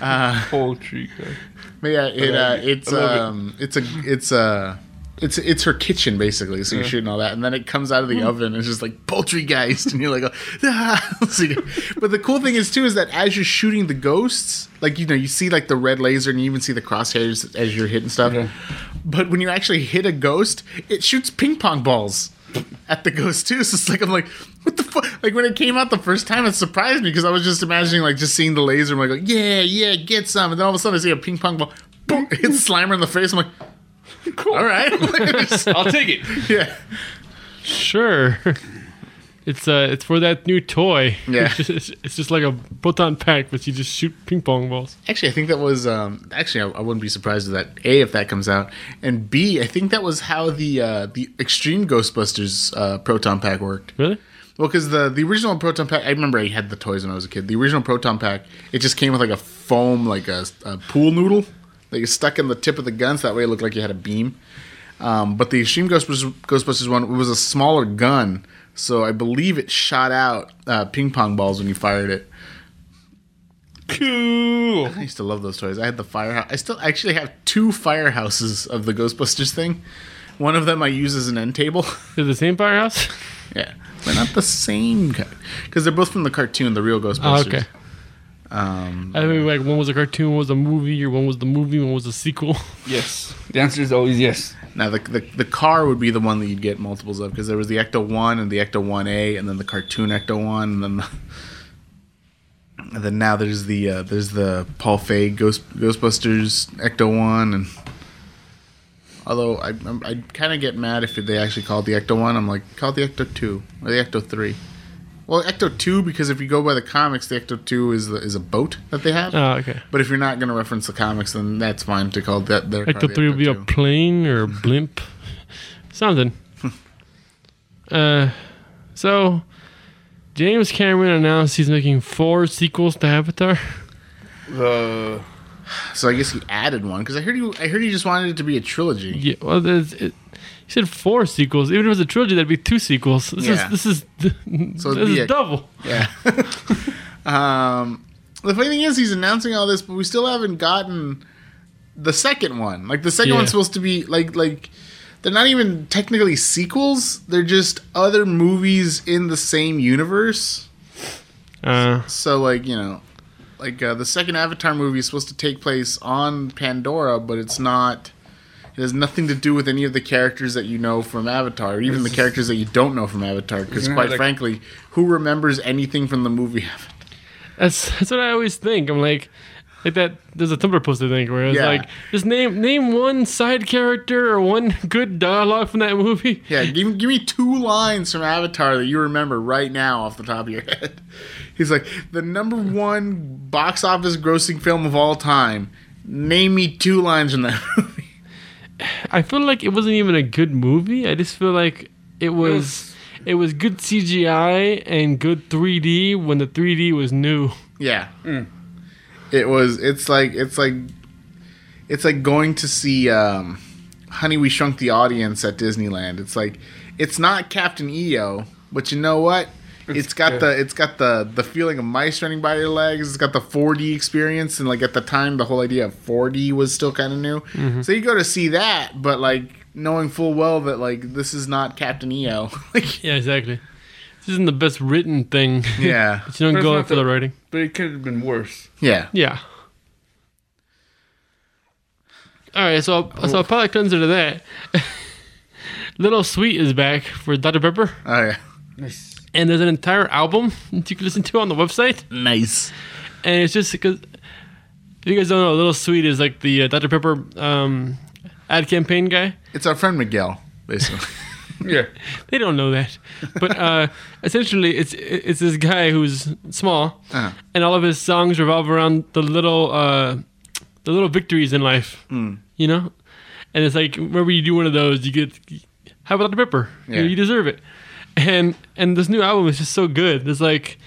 *laughs* Poultry god. But yeah, it uh, it's I it. um it's a it's a it's it's her kitchen basically. So you're shooting all that, and then it comes out of the oven. And it's just like poultrygeist, and you're like, *laughs* ah. *laughs* But the cool thing is too is that as you're shooting the ghosts, like you know, you see like the red laser, and you even see the crosshairs as you're hitting stuff. Yeah. But when you actually hit a ghost, it shoots ping pong balls at the ghost too. So it's like I'm like, what the fuck? Like when it came out the first time, it surprised me because I was just imagining like just seeing the laser. I'm like, yeah, yeah, get some, and then all of a sudden I see a ping pong ball, boom, *laughs* hit Slimer in the face. I'm like, *laughs* Cool. all right, *laughs* I'll take it. yeah. Sure. It's uh, it's for that new toy. Yeah. It's just, it's just like a proton pack, but you just shoot ping pong balls. Actually, I think that was um, actually I, I wouldn't be surprised if that a if that comes out, and b I think that was how the uh, the Extreme Ghostbusters uh, proton pack worked. Really? Well, because the the original proton pack, I remember I had the toys when I was a kid. The original proton pack, it just came with like a foam, like a, a pool noodle that you stuck in the tip of the gun, so that way it looked like you had a beam. Um, but the Extreme Ghostbusters, Ghostbusters one it was a smaller gun, so I believe it shot out uh, ping pong balls when you fired it. Cool. I used to love those toys. I had the firehouse. I still actually have two firehouses of the Ghostbusters thing. One of them I use as an end table. They're the same firehouse? *laughs* yeah, but not the same because they're both from the cartoon, the real Oh, Ghostbusters. okay. Um, I mean, like one was a cartoon, one was a movie, or one was the movie, one was a sequel. *laughs* Yes. The answer is always yes. now the, the the car would be the one that you'd get multiples of because there was the Ecto One and the Ecto One A, and then the cartoon Ecto One, and then the, *laughs* and then now there's the uh, there's the Paul Feig Ghost Ghostbusters Ecto One, and although I I'm- I kind of get mad if they actually call it the Ecto One, I'm like call it the Ecto Two or the Ecto Three. Well, Ecto Two because if you go by the comics, the Ecto Two is the, is a boat that they have. Oh, okay. But if you're not going to reference the comics, then that's fine to call that their car Ecto the 3 would be a 2. plane or a blimp. *laughs* Something. uh, so, James Cameron announced he's making four sequels to Avatar. The So I guess he added one because I heard he I heard he just wanted it to be a trilogy. Yeah, well, there's, it, he said four sequels. Even if it was a trilogy, that'd be two sequels. This Yeah. is this is *laughs* So this is a- double. Yeah. *laughs* um, the funny thing is, he's announcing all this, but we still haven't gotten the second one. Like the second Yeah. one's supposed to be like like they're not even technically sequels. They're just other movies in the same universe. Uh, So like you know, like uh, the second Avatar movie is supposed to take place on Pandora, but it's not. It has nothing to do with any of the characters that you know from Avatar, or even the characters that you don't know from Avatar. Because quite like- frankly, who remembers anything from the movie? Avatar? *laughs* that's that's what I always think. I'm like, like that. There's a Tumblr post I think where it's Yeah. like, just name name one side character or one *laughs* good dialogue from that movie. Yeah, give, give me two lines from Avatar that you remember right now off the top of your *laughs* head. He's like, the number one box office grossing film of all time. Name me two lines from that movie. I feel like it wasn't even a good movie. I just feel like it was it was good CGI and good 3D when the 3D was new. Yeah. It was. It's like. It's like. It's like going to see um, Honey We Shrunk the Audience at Disneyland. It's like. It's not Captain EO, but you know what? *laughs* it's got good. the it's got the the feeling of mice running by your legs. It's got the 4D experience, and like at the time, the whole idea of 4D was still kind of new. Mm-hmm. So you go to see that, but like knowing full well that like this is not Captain EO. *laughs* like Yeah, exactly. This isn't the best written thing. *laughs* yeah, But you don't But go not for the the- writing. but it could have been worse. yeah. Yeah. All right, so so a palate cleanser to that. Little Sweet is back for Dr Pepper, Oh yeah. Nice. And there's an entire album that *laughs* you can listen to on the website. Nice. and it's just because if you guys don't know, Little Sweet is like the uh, Dr Pepper um, ad campaign guy. It's our friend Miguel, basically. *laughs* Yeah. *laughs* They don't know that, but uh, essentially, it's it's this guy who's small, Uh-huh. and all of his songs revolve around the little uh, the little victories in life. Hmm. You know, and it's like whenever you do one of those, you get have a Dr Pepper. You, know, Yeah. you deserve it. And and this new album is just so good. There's like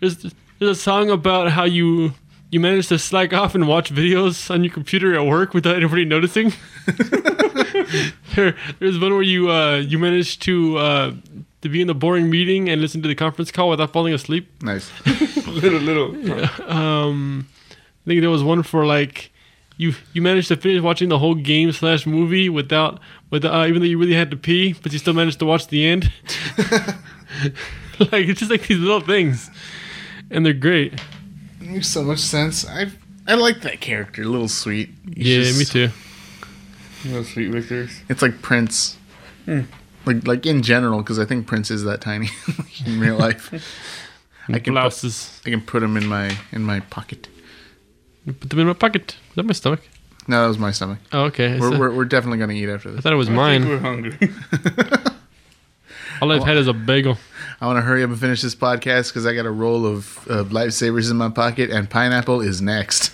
there's there's a song about how you you manage to slack off and watch videos on your computer at work without anybody noticing. *laughs* there, there's one where you uh, you manage to uh, to be in the boring meeting and listen to the conference call without falling asleep. nice. *laughs* little little. Um, I think there was one for like you you managed to finish watching the whole game slash movie without with uh, even though you really had to pee, but you still managed to watch the end. *laughs* like it's just like these little things, and they're great. It makes so much sense. I I like that character, a little sweet. He's yeah, just- me too. Little sweet victors. It's like Prince. Like like in general, because I think Prince is that tiny *laughs* in real life. *laughs* I can put, Blouses. I can put him in my in my pocket. Put them in my pocket. Is that my stomach? No, that was my stomach. Oh, okay. We're, So- we're, we're definitely gonna eat after this. I this. thought it was I think mine. we're hungry. *laughs* All I've had is a bagel. I want to hurry up and finish this podcast because I got a roll of, of lifesavers in my pocket, and pineapple is next.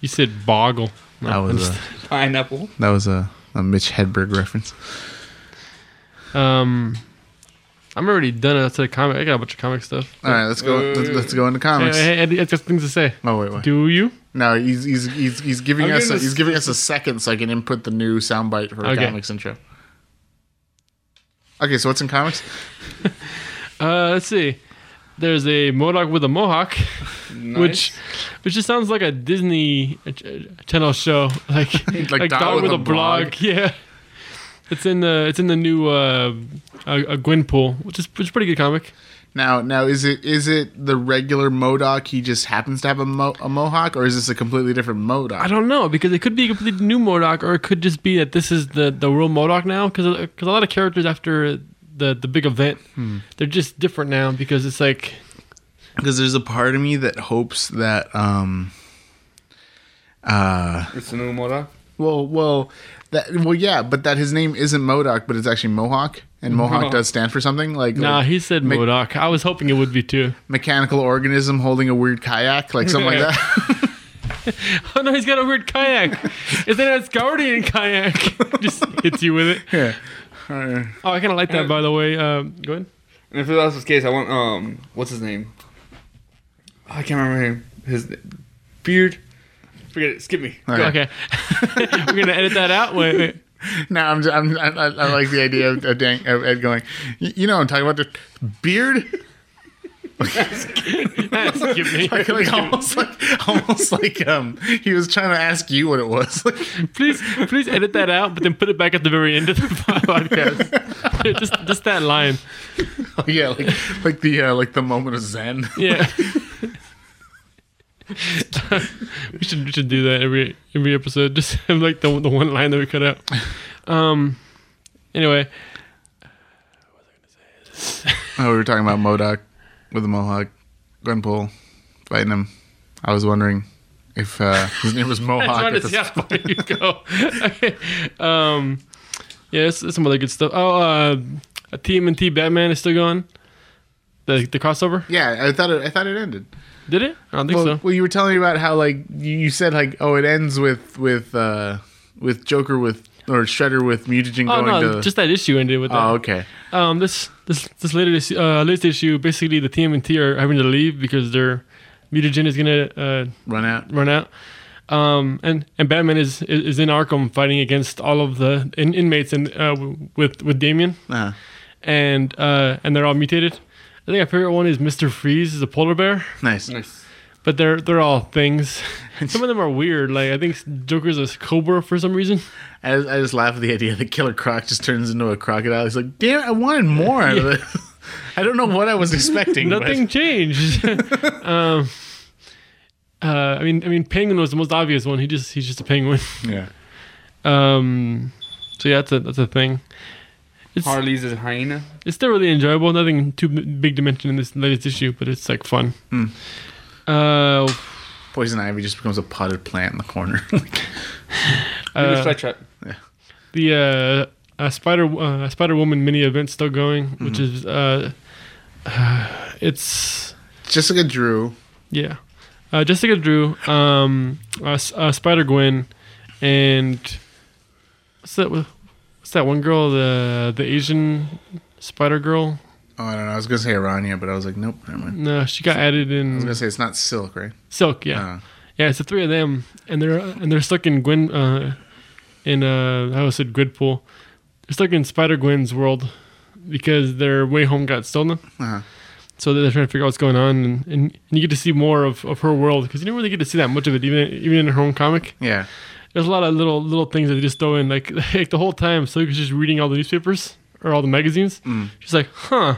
You said boggle. No, *laughs* That I'm was a, Pineapple. that was a, a Mitch Hedberg reference. um, I'm already done outside of comic. I got a bunch of comic stuff. All right, let's go. Let's, let's go into comics. Hey, hey, hey, I got things to say. Oh wait, wait. Do you? No, he's he's he's, he's giving I'm us a, he's giving us a second so I can input the new soundbite for a Okay. comics intro. Okay, so what's in comics? *laughs* Uh, let's see. There's a MODOK with a mohawk, *laughs* which which just sounds like a Disney uh, Channel show, *laughs* like like, Dog, with, a blog. Yeah, it's in the it's in the new uh, uh, uh, Gwenpool, which is which is a pretty good comic. Now, now is it is it the regular MODOK? He just happens to have a, mo- a mohawk, or is this a completely different MODOK? I don't know because it could be a completely new MODOK, or it could just be that this is the the real MODOK now. Because because a lot of characters after the the big event, they're just different now because it's like because there's a part of me that hopes that um uh It's a new MODOK. well well that well yeah but that his name isn't MODOK but it's actually Mohawk and Mohawk No. does stand for something like, nah. like He said me- MODOK. I was hoping it would be too. mechanical organism holding a weird kayak like something like that *laughs* Oh no, he's got a weird kayak. Is that a Guardian kayak? *laughs* Just hits you with it. yeah Uh, Oh, I kind of like that, by the way. Um, go ahead. And if that's the case, I want um, what's his name? Oh, I can't remember him. His beard. Forget it. Skip me. Okay. Okay, *laughs* we're gonna edit that out. Wait, wait. *laughs* no I'm, just, I'm I, I I like the idea of, of, Dan, of Ed going you know what I'm talking about the beard *laughs* Skip me. like, like almost like almost like um he was trying to ask you what it was like please, please edit that out, but then put it back at the very end of the podcast. just, just that line. Oh yeah, like like the uh, like the moment of Zen. Yeah. *laughs* we should we should do that every every episode. *laughs* Just have like the the one line that we cut out. Um. Anyway, Oh, we were talking about MODOK with the Mohawk, Gwenpool fighting him. I was wondering if uh, his name was *laughs* Mohawk. At to see the, how far you go. Okay. Um. Yeah, it's, it's some other good stuff. Oh, uh, a TMNT Batman is still going. The the crossover yeah, I thought it. I thought it ended. Did it? I don't think Well, so. well, you were telling me about how like you you said like oh it ends with with uh with Joker with or Shredder with Mutagen Oh going no, to. just that issue ended with that. oh okay. Um, this this this later this uh, latest issue, basically the TMNT are having to leave because their mutagen is gonna uh, Run out. run out. Um, and and Batman is, is is in Arkham fighting against all of the in, inmates and uh, with with Damian, Uh, and uh, and they're all mutated. I think my favorite one is Mister Freeze, is a polar bear, nice. Nice. but they're they're all things. *laughs* Some of them are weird. Like I think Joker's a cobra for some reason. I just, I just laugh at the idea that Killer Croc just turns into a crocodile. He's like, damn, I wanted more out of it. *laughs* I don't know what I was expecting. but- Nothing changed. *laughs* um, uh, I mean, I mean, Penguin was the most obvious one. He just he's just a penguin. Yeah. Um, so yeah, that's a that's a thing. It's Harley's a hyena. it's still really enjoyable. Nothing too big to mention in this latest issue, but it's like fun. Hmm. Uh, Poison ivy just becomes a potted plant in the corner. Uh, uh, Flytrap. the uh, uh, Spider uh, Spider Woman mini event still going, which Mm-hmm. is uh, *sighs* it's Jessica Drew. Yeah. Uh, Jessica Drew, um, uh, uh, Spider Gwen, and what's that? What's that one girl? The the Asian Spider Girl. Oh, I don't know. I was gonna say Aranya, but I was like, nope, never mind. No, she got added in. I was gonna say it's not Silk, right? Silk. Yeah, Uh, yeah. It's the three of them, and they're and they're stuck in Gwen. Uh, in uh, how was it Gwenpool? They're stuck in Spider Gwen's world because their way home got stolen. uh-huh. so they're trying to figure out what's going on, and, and, and you get to see more of, of her world because you don't really get to see that much of it, even even in her own comic. Yeah. There's a lot of little little things that they just throw in, like *laughs* like the whole time. So was just reading all the newspapers or all the magazines. She's like, huh,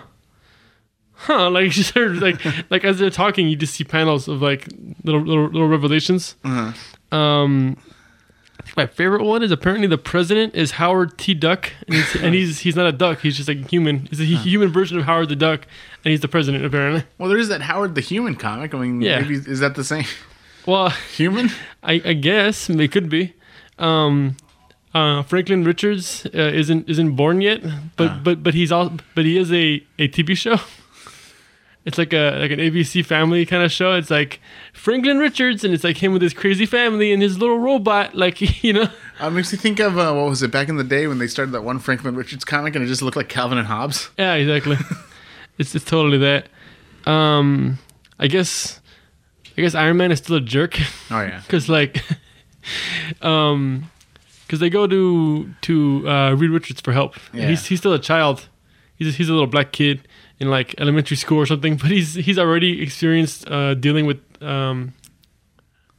huh. *laughs* Like she's heard like *laughs* like as they're talking, you just see panels of like little little little revelations. Uh-huh. Um, I think my favorite one is apparently the president is Howard T. Duck, and he's and he's, he's not a duck. He's just like a human. He's a hu- human version of Howard the Duck, and he's the president apparently. Well, there is that Howard the Human comic. I mean, Yeah. maybe is that the same Well, human? *laughs* I, I guess it could be. Um, uh, Franklin Richards uh, isn't isn't born yet, but Ah. but but he's all but he is a, a TV show. *laughs* It's like a like an ABC Family kind of show. It's like Franklin Richards, and it's like him with his crazy family and his little robot. *laughs* Like you know, Uh, makes me think of uh, what was it back in the day when they started that one Franklin Richards comic and it just looked like Calvin and Hobbes. yeah, exactly. it's it's totally that. Um, I guess I guess Iron Man is still a jerk. Oh yeah. *laughs* because like *laughs* um because they go to to uh reed richards for help Yeah. he's he's still a child he's he's a little black kid in like elementary school or something *laughs* but he's he's already experienced uh dealing with um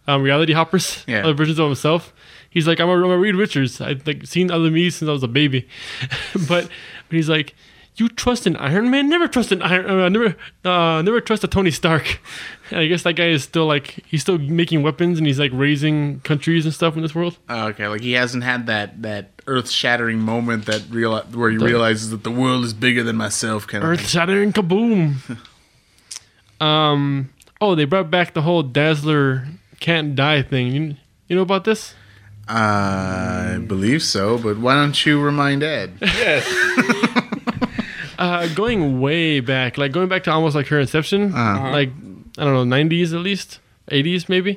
um, reality hoppers, Yeah. other versions of himself. He's like, I'm a, I'm a Reed Richards. I've like seen other me since I was a baby, but but he's like, you trust an Iron Man? Never trust an Iron. Uh, never uh, never trust a Tony Stark. *laughs* I guess that guy is still like he's still making weapons and he's like raising countries and stuff in this world. Oh, okay, like he hasn't had that that earth shattering moment that real where he realizes that the world is bigger than myself. Kind of. Earth shattering kaboom. *laughs* um. Oh, they brought back the whole Dazzler can't die thing. You you know about this? I believe so, but why don't you remind Ed? *laughs* Uh, going way back, like going back to almost like her inception, Uh-huh. like I don't know, nineties at least, eighties maybe.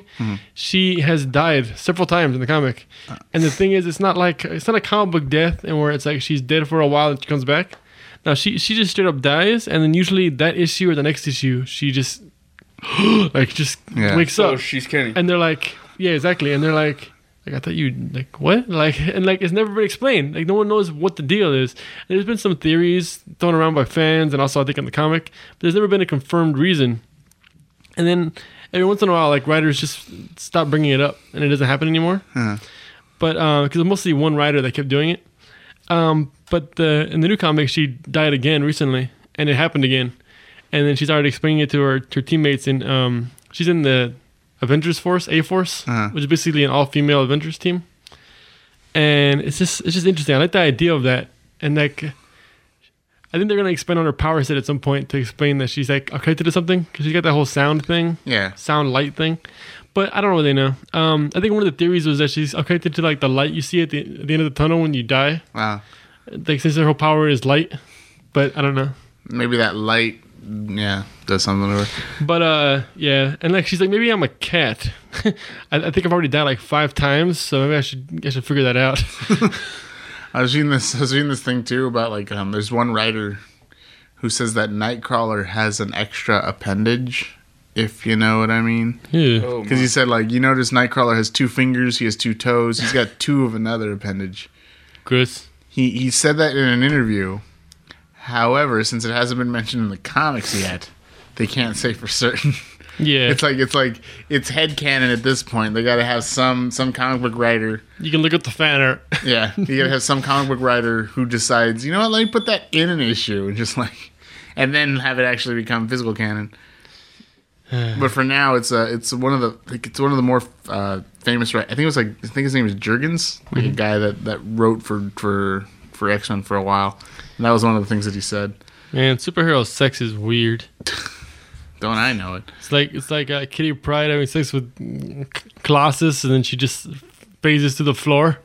She has died several times in the comic, and the thing is, it's not like it's not a comic book death, and where it's like she's dead for a while and she comes back. Now she she just straight up dies, and then usually that issue or the next issue, she just *gasps* like just Yeah. wakes So up, she's Kenny. and they're like, yeah, exactly, and they're like. Like I thought you like what *laughs* like and like it's never been explained like no one knows what the deal is. There's been some theories thrown around by fans and also I think in the comic, but there's never been a confirmed reason. And then every once in a while, like writers just stop bringing it up and it doesn't happen anymore. Huh. But because mostly one writer that kept doing it. Um, but the in the new comic, she died again recently, and it happened again. And then she started explaining it to her to her teammates, and um, she's in the Avengers Force, A Force, Uh-huh. which is basically an all female Avengers team. And it's just it's just interesting. I like the idea of that, and like. I think they're gonna expand on her power set at some point to explain that she's like connected to something because she's got that whole sound thing Yeah. sound light thing. But I don't really know. Um, I think one of the theories was that she's connected to like the light you see at the, at the end of the tunnel when you die. Wow. Like since her whole power is light, but I don't know. Maybe that light, yeah, does something to her. But uh, yeah, and like she's like maybe I'm a cat. *laughs* I, I think I've already died like five times, so maybe I should I should figure that out. I was reading this. I was reading this thing too about like um. There's one writer who says that Nightcrawler has an extra appendage, if you know what I mean. yeah. Oh, Because he said like you notice Nightcrawler has two fingers, he has two toes, he's got two of another appendage. Chris. He he said that in an interview. However, since it hasn't been mentioned in the comics yet, they can't say for certain. *laughs* Yeah, It's like it's like it's headcanon at this point. They got to have some some comic book writer. you can look at the fan art. *laughs* Yeah, you got to have some comic book writer who decides, you know what, let me put that in an issue and just like, and then have it actually become physical canon. *sighs* but for now, it's uh, it's one of the like, it's one of the more uh, famous. Right, I think it was like I think his name was Jurgens, like a guy that that wrote for for for X Men for a while. And that was one of the things that he said. Man, superhero sex is weird. *laughs* Don't I know it? It's like it's like uh, Kitty Pryde having sex with Colossus, and then she just phases to the floor.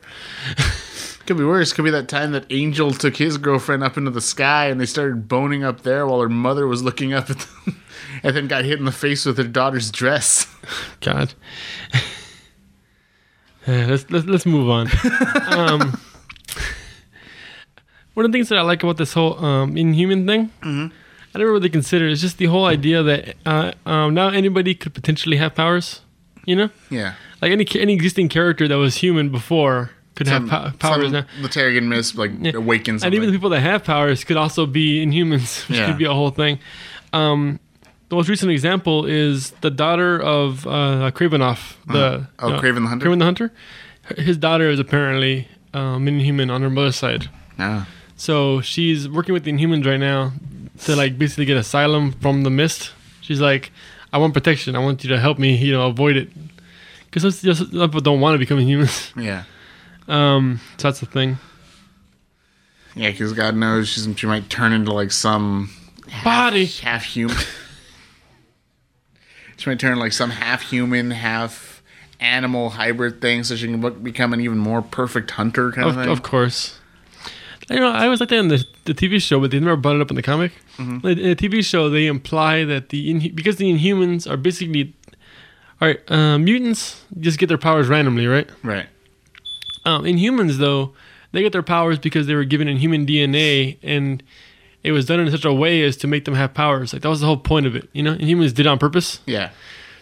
*laughs* Could be worse. Could be that time that Angel took his girlfriend up into the sky and they started boning up there while her mother was looking up at them, *laughs* and then got hit in the face with her daughter's dress. God. Let's, let's let's move on. um, one of the things that I like about this whole um, Inhuman thing, I never really considered. It's just the whole idea that uh, um, now anybody could potentially have powers. You know, Yeah. like any any existing character that was human before could have po- powers now. The Terrigen Mist like awakens. And even the people that have powers could also be Inhumans, *laughs* which Yeah. could be a whole thing. Um, the most recent example is the daughter of uh, Kravinoff, the Oh, uh, Kraven the Hunter. Kraven the Hunter. His daughter is apparently um, Inhuman on her mother's side. Ah. So she's working with the Inhumans right now to like basically get asylum from the mist. She's like, I want protection. I want you to help me, you know, avoid it. Because some people don't want to become humans. *laughs* Yeah. Um, so that's the thing. Yeah, because God knows she's, she might turn into like some Body. half human. *laughs* she might turn like some half human, half animal hybrid thing, so she can become an even more perfect hunter kind of, Of, thing. of course. You know, I always like that in the, the TV show, but they never brought it up in the comic. Mm-hmm. Like, In the TV show, they imply that the Inhu- because the Inhumans are basically, all right, uh, mutants just get their powers randomly, right? Right. Um, Inhumans, though, they get their powers because they were given inhuman DNA, and it was done in such a way as to make them have powers. Like that was the whole point of it, you know. Inhumans did it on purpose. Yeah.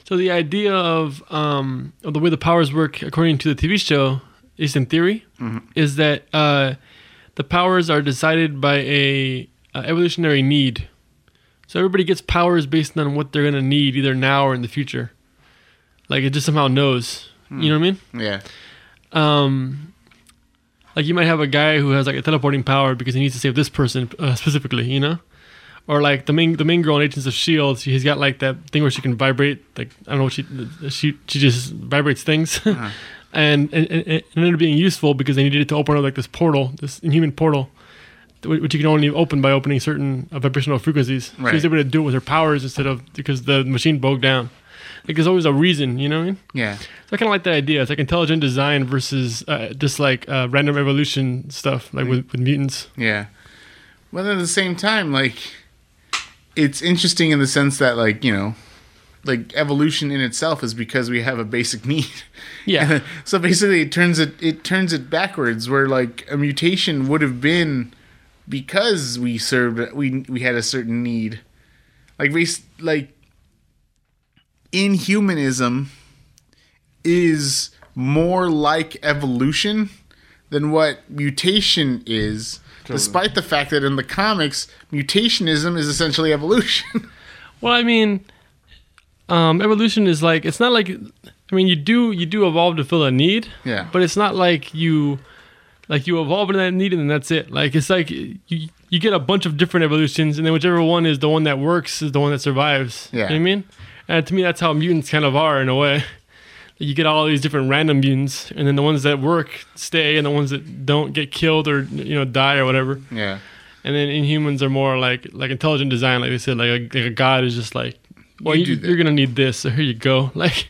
So the idea of um, of the way the powers work, according to the TV show, at least in theory, is that uh, the powers are decided by a, a evolutionary need. So everybody gets powers based on what they're gonna need, either now or in the future. Like it just somehow knows. You know what I mean? Yeah. um like you might have a guy who has like a teleporting power because he needs to save this person uh, specifically you know or like the main the main girl in agents of shield she's got like that thing where she can vibrate like i don't know what she she, she just vibrates things *laughs* and, and, and it ended up being useful because they needed it to open up like this portal this inhuman portal which you can only open by opening certain uh, vibrational frequencies she was able to do it with her powers instead of because the machine broke down like there's always a reason you know what i mean Yeah. so I kind of like that idea. It's like intelligent design versus uh, just like uh, random evolution stuff, like with, with mutants. Yeah. But at the same time, like, it's interesting in the sense that, like, you know, like evolution in itself is because we have a basic need. Yeah, *laughs* so basically, it turns it it turns it backwards, where like a mutation would have been because we served we we had a certain need, like we like inhumanism is more like evolution than what mutation is. Despite the fact that in the comics, mutationism is essentially evolution. *laughs* Well, I mean, um, evolution is like it's not like I mean you do you do evolve to fill a need. Yeah. But it's not like you like you evolve into that need and then that's it. Like it's like you you get a bunch of different evolutions and then whichever one is the one that works is the one that survives. Yeah. You know what I mean? And to me that's how mutants kind of are in a way. *laughs* You get all these different random mutants, and then the ones that work stay, and the ones that don't get killed or you know die or whatever. yeah. And then Inhumans are more like like intelligent design, like they said, like a, like a god is just like, well, you, you're gonna need this, so here you go. *laughs* Like,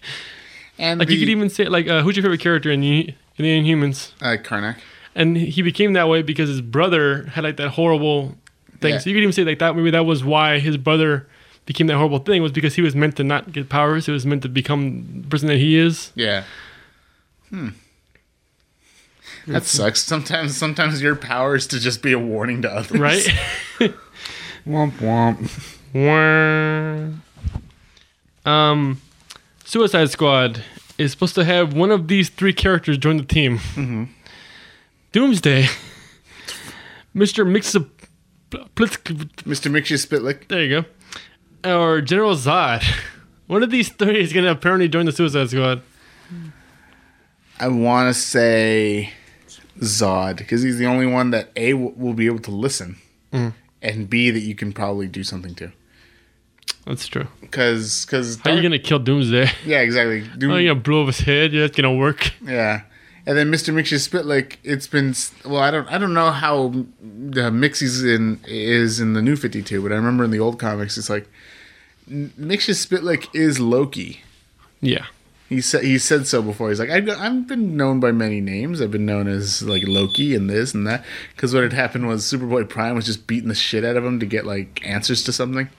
And like you could even say like, uh, who's your favorite character in the in the Inhumans? uh, Karnak. And he became that way because his brother had like that horrible thing. Yeah. So you could even say like that. Maybe that was why his brother became that horrible thing was because he was meant to not get powers. He was meant to become the person that he is. Yeah. Hmm. That sucks. Sometimes, sometimes your power is to just be a warning to others. Right. *laughs* Womp womp. *laughs* um, Suicide Squad is supposed to have one of these three characters join the team. Mm-hmm. Doomsday, *laughs* Mister Mixup, Mr. Mxyzptlk. there you go, or General Zod. *laughs* One of these three is gonna apparently join the Suicide Squad. I want to say Zod because he's the only one that a will be able to listen, Mm. and b that you can probably do something to. That's true. Because because How are you gonna kill Doomsday? yeah exactly *laughs* Doom- Oh, you gonna blow up his head? Yeah, that's gonna work. yeah. And then Mr. Mxyzptlk it's been well. I don't I don't know how the Mixie's in is in the new Fifty Two, but I remember in the old comics, it's like N- Mxyzptlk is Loki. Yeah. He said he said so before. He's like, I've, I've been known by many names. I've been known as like Loki and this and that. Because what had happened was Superboy Prime was just beating the shit out of him to get like answers to something.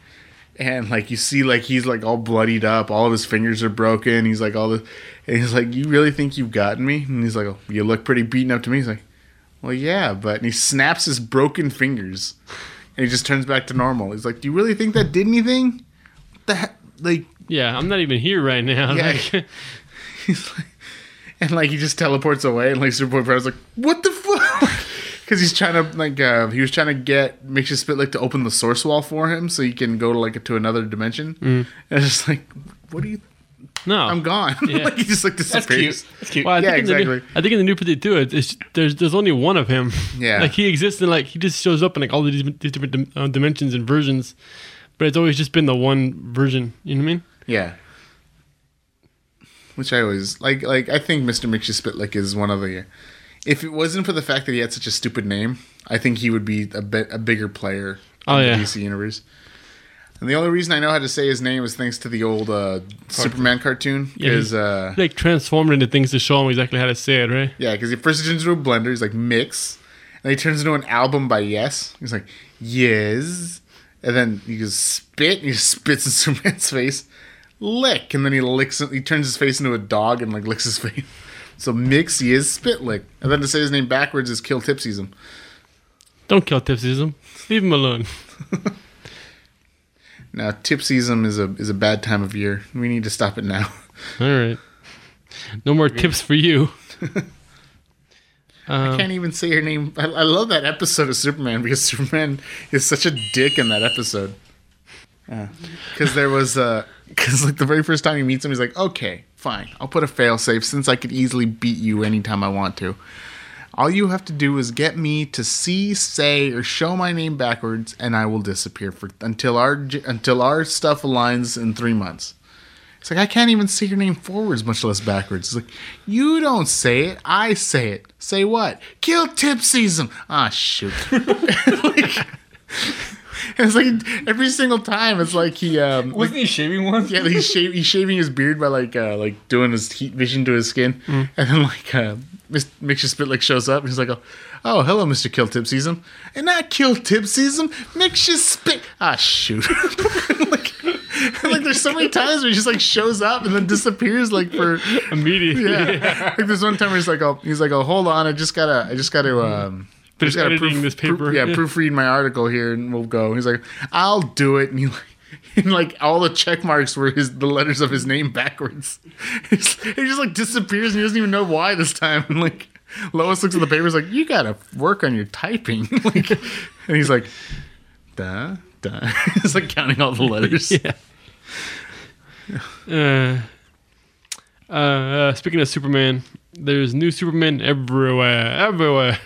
And like you see, like he's like all bloodied up. All of his fingers are broken. He's like all the, and he's like, "You really think you've gotten me?" And he's like, oh, "You look pretty beaten up to me." He's like, "Well, yeah, but." And he snaps his broken fingers, and he just turns back to normal. He's like, "Do you really think that did anything?" What the heck? Like Yeah, I'm not even here right now. Yeah. *laughs* Like, *laughs* He's like, and like he just teleports away, and like Superboy Prime's like, "What the fuck?" Because he's trying to like uh, he was trying to get Mxyzptlk to open the source wall for him so he can go to like to another dimension. Mm. And it's just like, what do you? No, I'm gone. *laughs* Yeah. like he just like That's disappears. cute. That's cute. Well, I Yeah, think in new- exactly. I think in the new 52, it's, it's there's there's only one of him. Yeah. like he exists in like he just shows up in like all these, these different dim- uh, dimensions and versions, but it's always just been the one version. You know what I mean? Yeah. Which I always like. Like I think Mr. Mxyzptlk is one of the. If it wasn't for the fact that he had such a stupid name, I think he would be a bit a bigger player Oh, in yeah. the DC universe. And the only reason I know how to say his name is thanks to the old uh, Superman cartoon. Yeah, uh, like transformed into things to show him exactly how to say it, right? yeah, because he first turns into a blender. He's like mix, and he turns into an album by Yes. He's like yes, and then he goes spit. And he just spits in *laughs* Superman's face. Lick, and then he licks. He turns his face into a dog and like licks his *laughs* face. So Mxyzptlk. and then to say his name backwards is kill tipsies him. Don't kill Tipsyism. Leave him alone. *laughs* *laughs* Now tipsyism is a is a bad time of year. We need to stop it now. *laughs* All right. No more tips for you. I Um, can't even say your name. I, I love that episode of Superman because Superman is such a dick in that episode. Because there was uh because like the very first time he meets him, he's like, "Okay, fine, I'll put a failsafe since I could easily beat you anytime I want to. All you have to do is get me to see, say, or show my name backwards, and I will disappear for until our until our stuff aligns in three months." It's like I can't even say your name forwards, much less backwards. It's like you don't say it, I say it. Say what? Kill Tipsyism. Ah, shoot. *laughs* like, *laughs* it's like every single time, it's like he um, Wasn't he shaving once? yeah, he's, shav- he's shaving his beard by like uh, like doing his heat vision to his skin, and then like uh, Mr. Spit like shows up and he's like, oh, oh hello, Mister Kill Tipsyism, and not Kill Tipsyism, Mixture Spit. Ah, shoot. *laughs* like, like there's so many times where he just like shows up and then disappears like for immediately. yeah. like there's one time where he's like, oh, he's like, oh, hold on, I just gotta, I just gotta, um, Finish just gotta editing this paper. yeah, *laughs* proofread my article here, and we'll go. He's like, I'll do it, and he like. *laughs* And like all the check marks were his the letters of his name backwards. *laughs* He just like disappears and he doesn't even know why this time. And like Lois looks at the papers like, you gotta work on your typing. like, and he's like, duh, duh. he's like counting all the letters. yeah. Uh, uh, uh, speaking of Superman, there's new Superman everywhere, everywhere.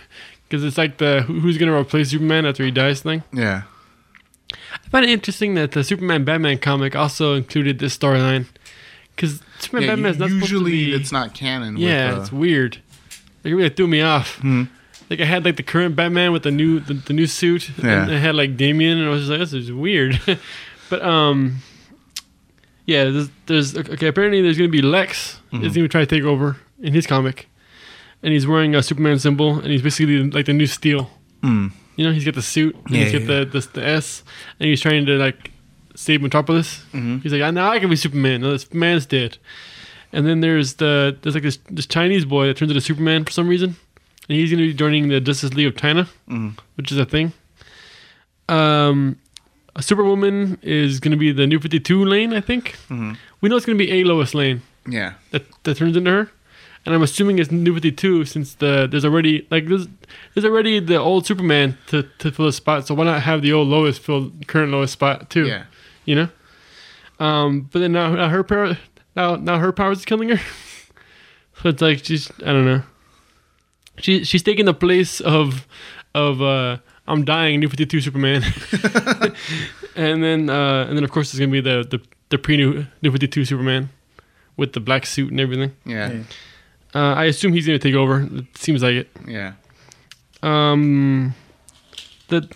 Because it's like the who's gonna replace Superman after he dies thing. Yeah. I find it interesting that the Superman Batman comic also included this storyline. Because Superman Yeah, Batman is not usually be. it's not canon. yeah, with, uh, it's weird. Like, it really threw me off. Like I had like the current Batman with the new the, the new suit, Yeah. and I had like Damian, and I was just like, this is weird. *laughs* but um, yeah, there's, there's okay. Apparently, there's gonna be Lex Mm-hmm. is gonna try to take over in his comic, and he's wearing a Superman symbol, and he's basically like the new Steel. Mm. You know, he's got the suit, and he's Yeah, got the, the the S, and he's trying to like save Metropolis. Mhm. He's like, "Ah, now I can be Superman. No, this man's dead. And then there's the there's like this this Chinese boy that turns into Superman for some reason, and he's gonna be joining the Justice League of China, Mhm. which is a thing. Um, a Superwoman is gonna be the New Fifty Two lane, I think. Mhm. We know it's gonna be a Lois lane Yeah. that that turns into her. And I'm assuming it's New 52 since the there's already like there's there's already the old Superman to, to fill the spot. So why not have the old Lois fill current Lois spot too? Yeah. You know. Um, but then now, now her power now now her powers is killing her. *laughs* so it's like she's I don't know. She she's taking the place of of uh I'm dying New 52 Superman. *laughs* *laughs* and then uh and then of course there's gonna be the the the pre New New 52 Superman with the black suit and everything. Yeah. Uh, I assume he's gonna take over. It seems like it. Yeah. Um, the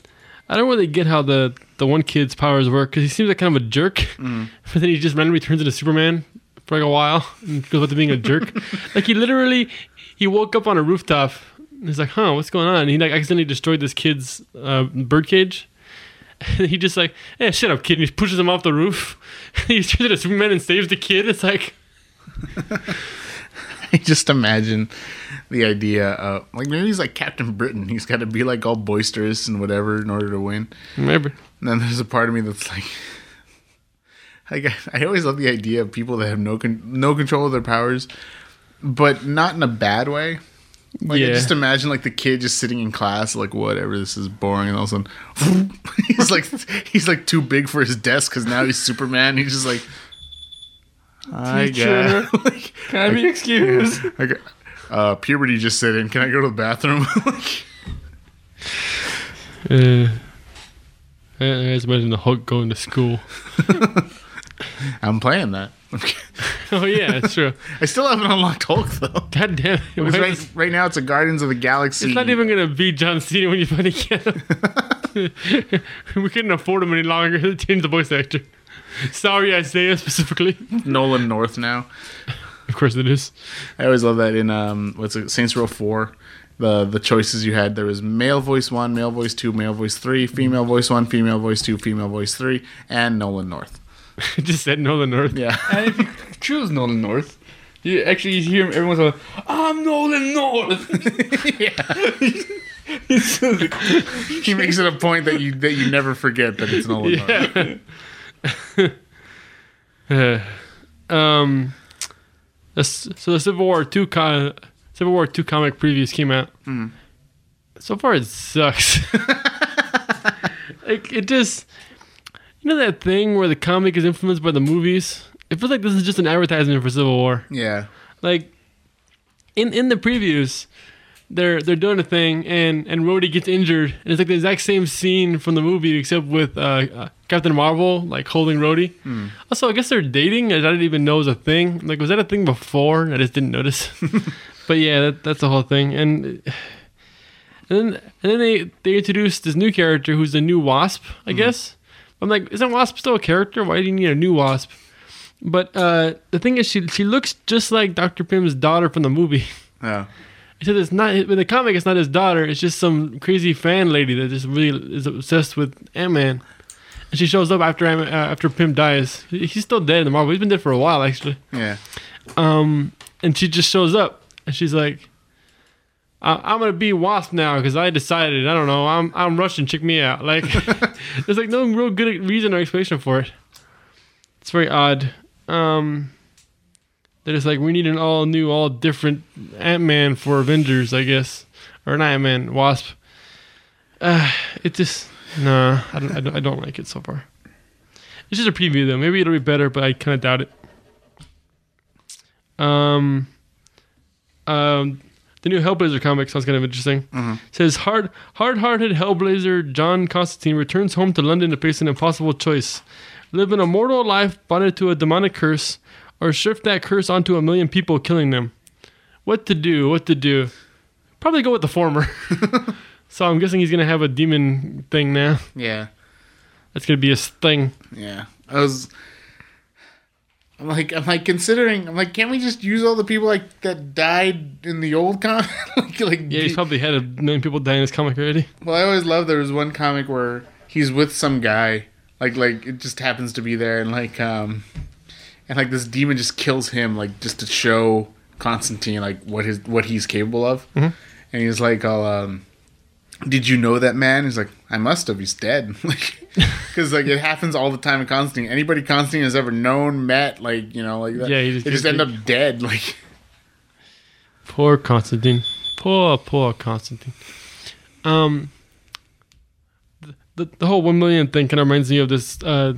I don't really get how the the one kid's powers work because he seems like kind of a jerk, Mm. *laughs* but then he just randomly turns into Superman for like a while *laughs* and goes back to being a jerk. *laughs* like he literally he woke up on a rooftop. And he's like, "Huh, what's going on?" And he like accidentally destroyed this kid's uh, bird cage. And he just like, "Hey, shut up, kid!" And he pushes him off the roof. he turns into Superman and saves the kid. It's like, *laughs* I just imagine the idea of like maybe he's like Captain Britain. He's got to be like all boisterous and whatever in order to win. maybe. And then there's a part of me that's like, *laughs* like I always love the idea of people that have no con- no control of their powers, but not in a bad way. Like I Yeah. just imagine like the kid just sitting in class, like whatever, this is boring, and all of a sudden *laughs* he's like he's like too big for his desk because now he's Superman. He's just like, I Teacher. guess. *laughs* like, Can I be excused? like, uh, puberty just set in. Can I go to the bathroom? *laughs* Uh, I, I just imagine the Hulk going to school. *laughs* I'm playing that. oh yeah, that's true. I still haven't unlocked Hulk though. God damn it! Right, is- right now it's a Guardians of the Galaxy. It's not even gonna be John Cena when you finally get him. we couldn't afford him any longer. They changed the voice actor. *laughs* Sorry, Isaiah specifically. Nolan North now. Of course it is. I always love that in um what's it Saints Row Four. The the choices you had there was male voice one, male voice two, male voice three, female voice one, female voice two, female voice three, and Nolan North. I *laughs* just said Nolan North. Yeah. *laughs* and if you choose Nolan North, you actually you hear everyone's like, "I'm Nolan North." It's so- he makes it a point that you that you never forget that it's Nolan North. Yeah. Uh, *laughs* um, so the Civil War two co- Civil War two comic previews came out. So far, it sucks. *laughs* like it just, you know that thing where the comic is influenced by the movies. It feels like this is just an advertisement for Civil War. Yeah. Like in in the previews, they're they're doing a thing and and Rhodey gets injured and it's like the exact same scene from the movie except with uh, uh, Captain Marvel like holding Rhodey. Also, I guess they're dating. I didn't even know was a thing. Like, was that a thing before? I just didn't notice. *laughs* but yeah, that, that's the whole thing. And and then and then they they introduced this new character who's the new Wasp. I guess. I'm like, isn't Wasp still a character? Why do you need a new Wasp? But uh, the thing is, she she looks just like Dr. Pym's daughter from the movie. Yeah. *laughs* He said it's not in the comic. It's not his daughter. It's just some crazy fan lady that just really is obsessed with Ant Man. And she shows up after uh, after Pym dies. He's still dead in the Marvel. He's been dead for a while actually. Yeah. Um, and she just shows up and she's like, I- "I'm gonna be Wasp now because I decided. I don't know. I'm I'm Russian. Check me out." Like, *laughs* there's like no real good reason or explanation for it. It's very odd. Um, they're just like, we need an all new, all different Ant Man for Avengers, I guess, or not Ant Man, Wasp. Uh, it just nah. I don't, I don't. I don't like it so far. It's just a preview though. Maybe it'll be better, but I kind of doubt it. Um, um, the new Hellblazer comic sounds kind of interesting. says hard, hard-hearted Hellblazer John Constantine returns home to London to face an impossible choice: live an immortal life bonded to a demonic curse, or shift that curse onto a million people, killing them. What to do? What to do? Probably go with the former. *laughs* so I'm guessing he's gonna have a demon thing now. Yeah. That's gonna be his thing. Yeah. I was I'm like I'm like considering I'm like can't we just use all the people like that died in the old comic? *laughs* like like Yeah, he's probably had a million people die in his comic already. Well, I always love there was one comic where he's with some guy, like like it just happens to be there, and like um, and like this demon just kills him, like just to show Constantine like what his what he's capable of, and he's like, "I'll um, did you know that man?" He's like, "I must have. He's dead." *laughs* like. *laughs* Because like it happens all the time in Constantine. Anybody Constantine has ever known, met, like you know, like that, Yeah, he just they just end up dead. *laughs* Like Poor Constantine. Poor, poor Constantine. Um, the, the whole one million thing kind of reminds me of this uh,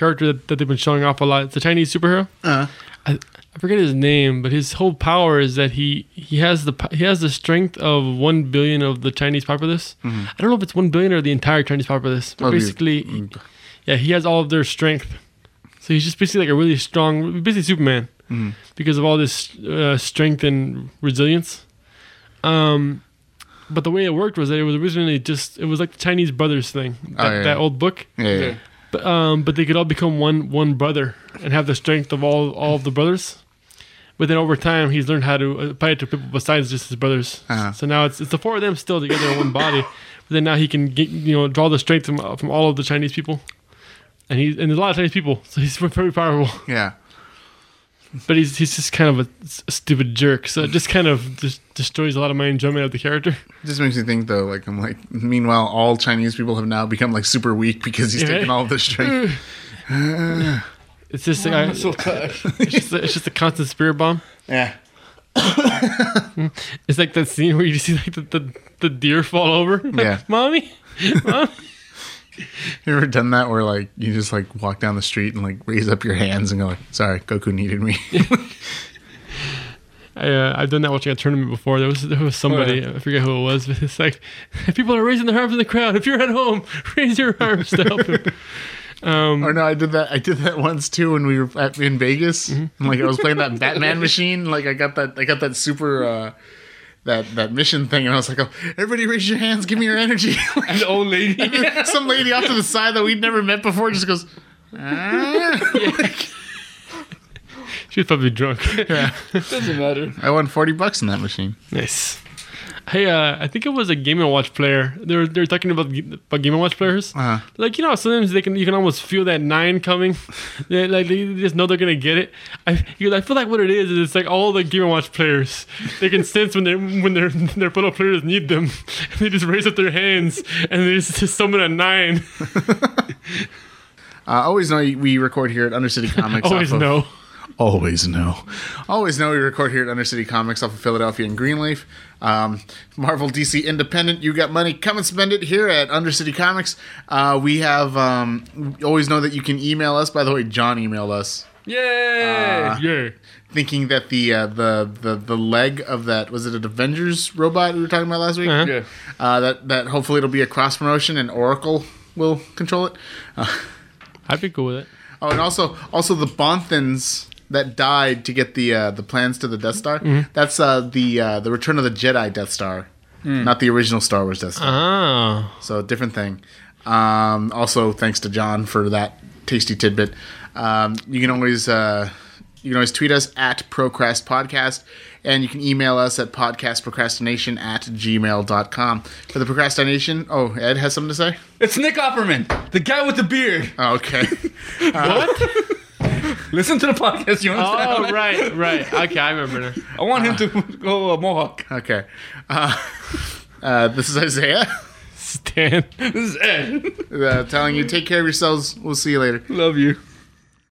character that, that they've been showing off a lot. It's a Chinese superhero. uh, I, I forget his name, but his whole power is that he he has the he has the strength of one billion of the Chinese populace. I don't know if it's one billion or the entire Chinese populace, but Probably- basically, yeah, he has all of their strength. So he's just basically like a really strong, basically Superman, because of all this uh, strength and resilience. Um, but the way it worked was that it was originally just it was like the Chinese brothers thing, that, Oh, yeah. that old book. yeah, yeah. But um, but they could all become one one brother and have the strength of all all of the brothers. But then over time, he's learned how to apply it to people besides just his brothers. Uh-huh. So now it's it's the four of them still together in one body. But then now he can get you know draw the strength from from all of the Chinese people, and he and there's a lot of Chinese people, *laughs* so he's very powerful. yeah. But he's he's just kind of a stupid jerk. So it just kind of just destroys a lot of my enjoyment of the character. *laughs* It just makes me think though, like I'm like meanwhile all Chinese people have now become like super weak because he's Yeah. taken all of their strength. *laughs* *sighs* It's just I, so tired. *laughs* it's just a, it's just a constant spirit bomb. yeah. It's like that scene where you see like the, the, the deer fall over. Yeah. mommy, mommy. You ever done that where like you just like walk down the street and like raise up your hands and go like, "Sorry, Goku needed me." I, uh, I've done that watching a tournament before. There was there was somebody I forget who it was, but it's like *laughs* people are raising their arms in the crowd. If you're at home, *laughs* raise your arms to help him. Um, or no, I did that. I did that once too when we were at, in Vegas. And, like I was playing that Batman machine. Like I got that. I got that super. uh that, that mission thing, and I was like, "Oh, everybody, raise your hands! Give me your energy!" *laughs* And the old lady. Some lady off to the side that we'd never met before just goes, ah. She was probably drunk. *laughs* yeah. Doesn't matter. I won forty bucks in that machine. nice. Hey, uh, I think it was a Game and Watch player. They were they were talking about about Game and Watch players. Uh-huh. Like you know, sometimes they can you can almost feel that nine coming. *laughs* they, like they just know they're gonna get it. I he I feel like what it is is it's like all the Game and Watch players. They can *laughs* sense when they when their their fellow players need them. And they just raise up their hands and they just, just summon a nine. Uh, always know we record here at Undercity Comics. Always off of- know. Always know. Always know we record here at Undercity Comics off of Philadelphia and Greenleaf. Um, Marvel DC Independent, you got money, come and spend it here at Undercity Comics. Uh, we have, um, always know that you can email us. By the way, John emailed us Yay! Uh, Yeah. thinking that the, uh, the, the, the leg of that, was it an Avengers robot we were talking about last week? Uh-huh. yeah. Uh, that, that hopefully it'll be a cross promotion and Oracle will control it. Uh, I'd be cool with it. Oh, and also also the Bothans that died to get the uh, the plans to the Death Star. Mm-hmm. That's uh, the uh, the Return of the Jedi Death Star, Hmm. not the original Star Wars Death Star. Ah. So different thing. Um, also, thanks to John for that tasty tidbit. Um, you can always uh, you can always tweet us at Procrast Podcast, and you can email us at podcastprocrastination at gmail.com. For the procrastination, oh, Ed has something to say? It's Nick Offerman, the guy with the beard. Oh, okay. *laughs* *laughs* Listen to the podcast. You understand? Oh right, right. Okay, I remember now. I want him to *laughs* go uh, Mohawk. okay. Uh, uh, this is Isaiah. Stan. *laughs* This is Ed. uh, telling you take care of yourselves. We'll see you later. Love you.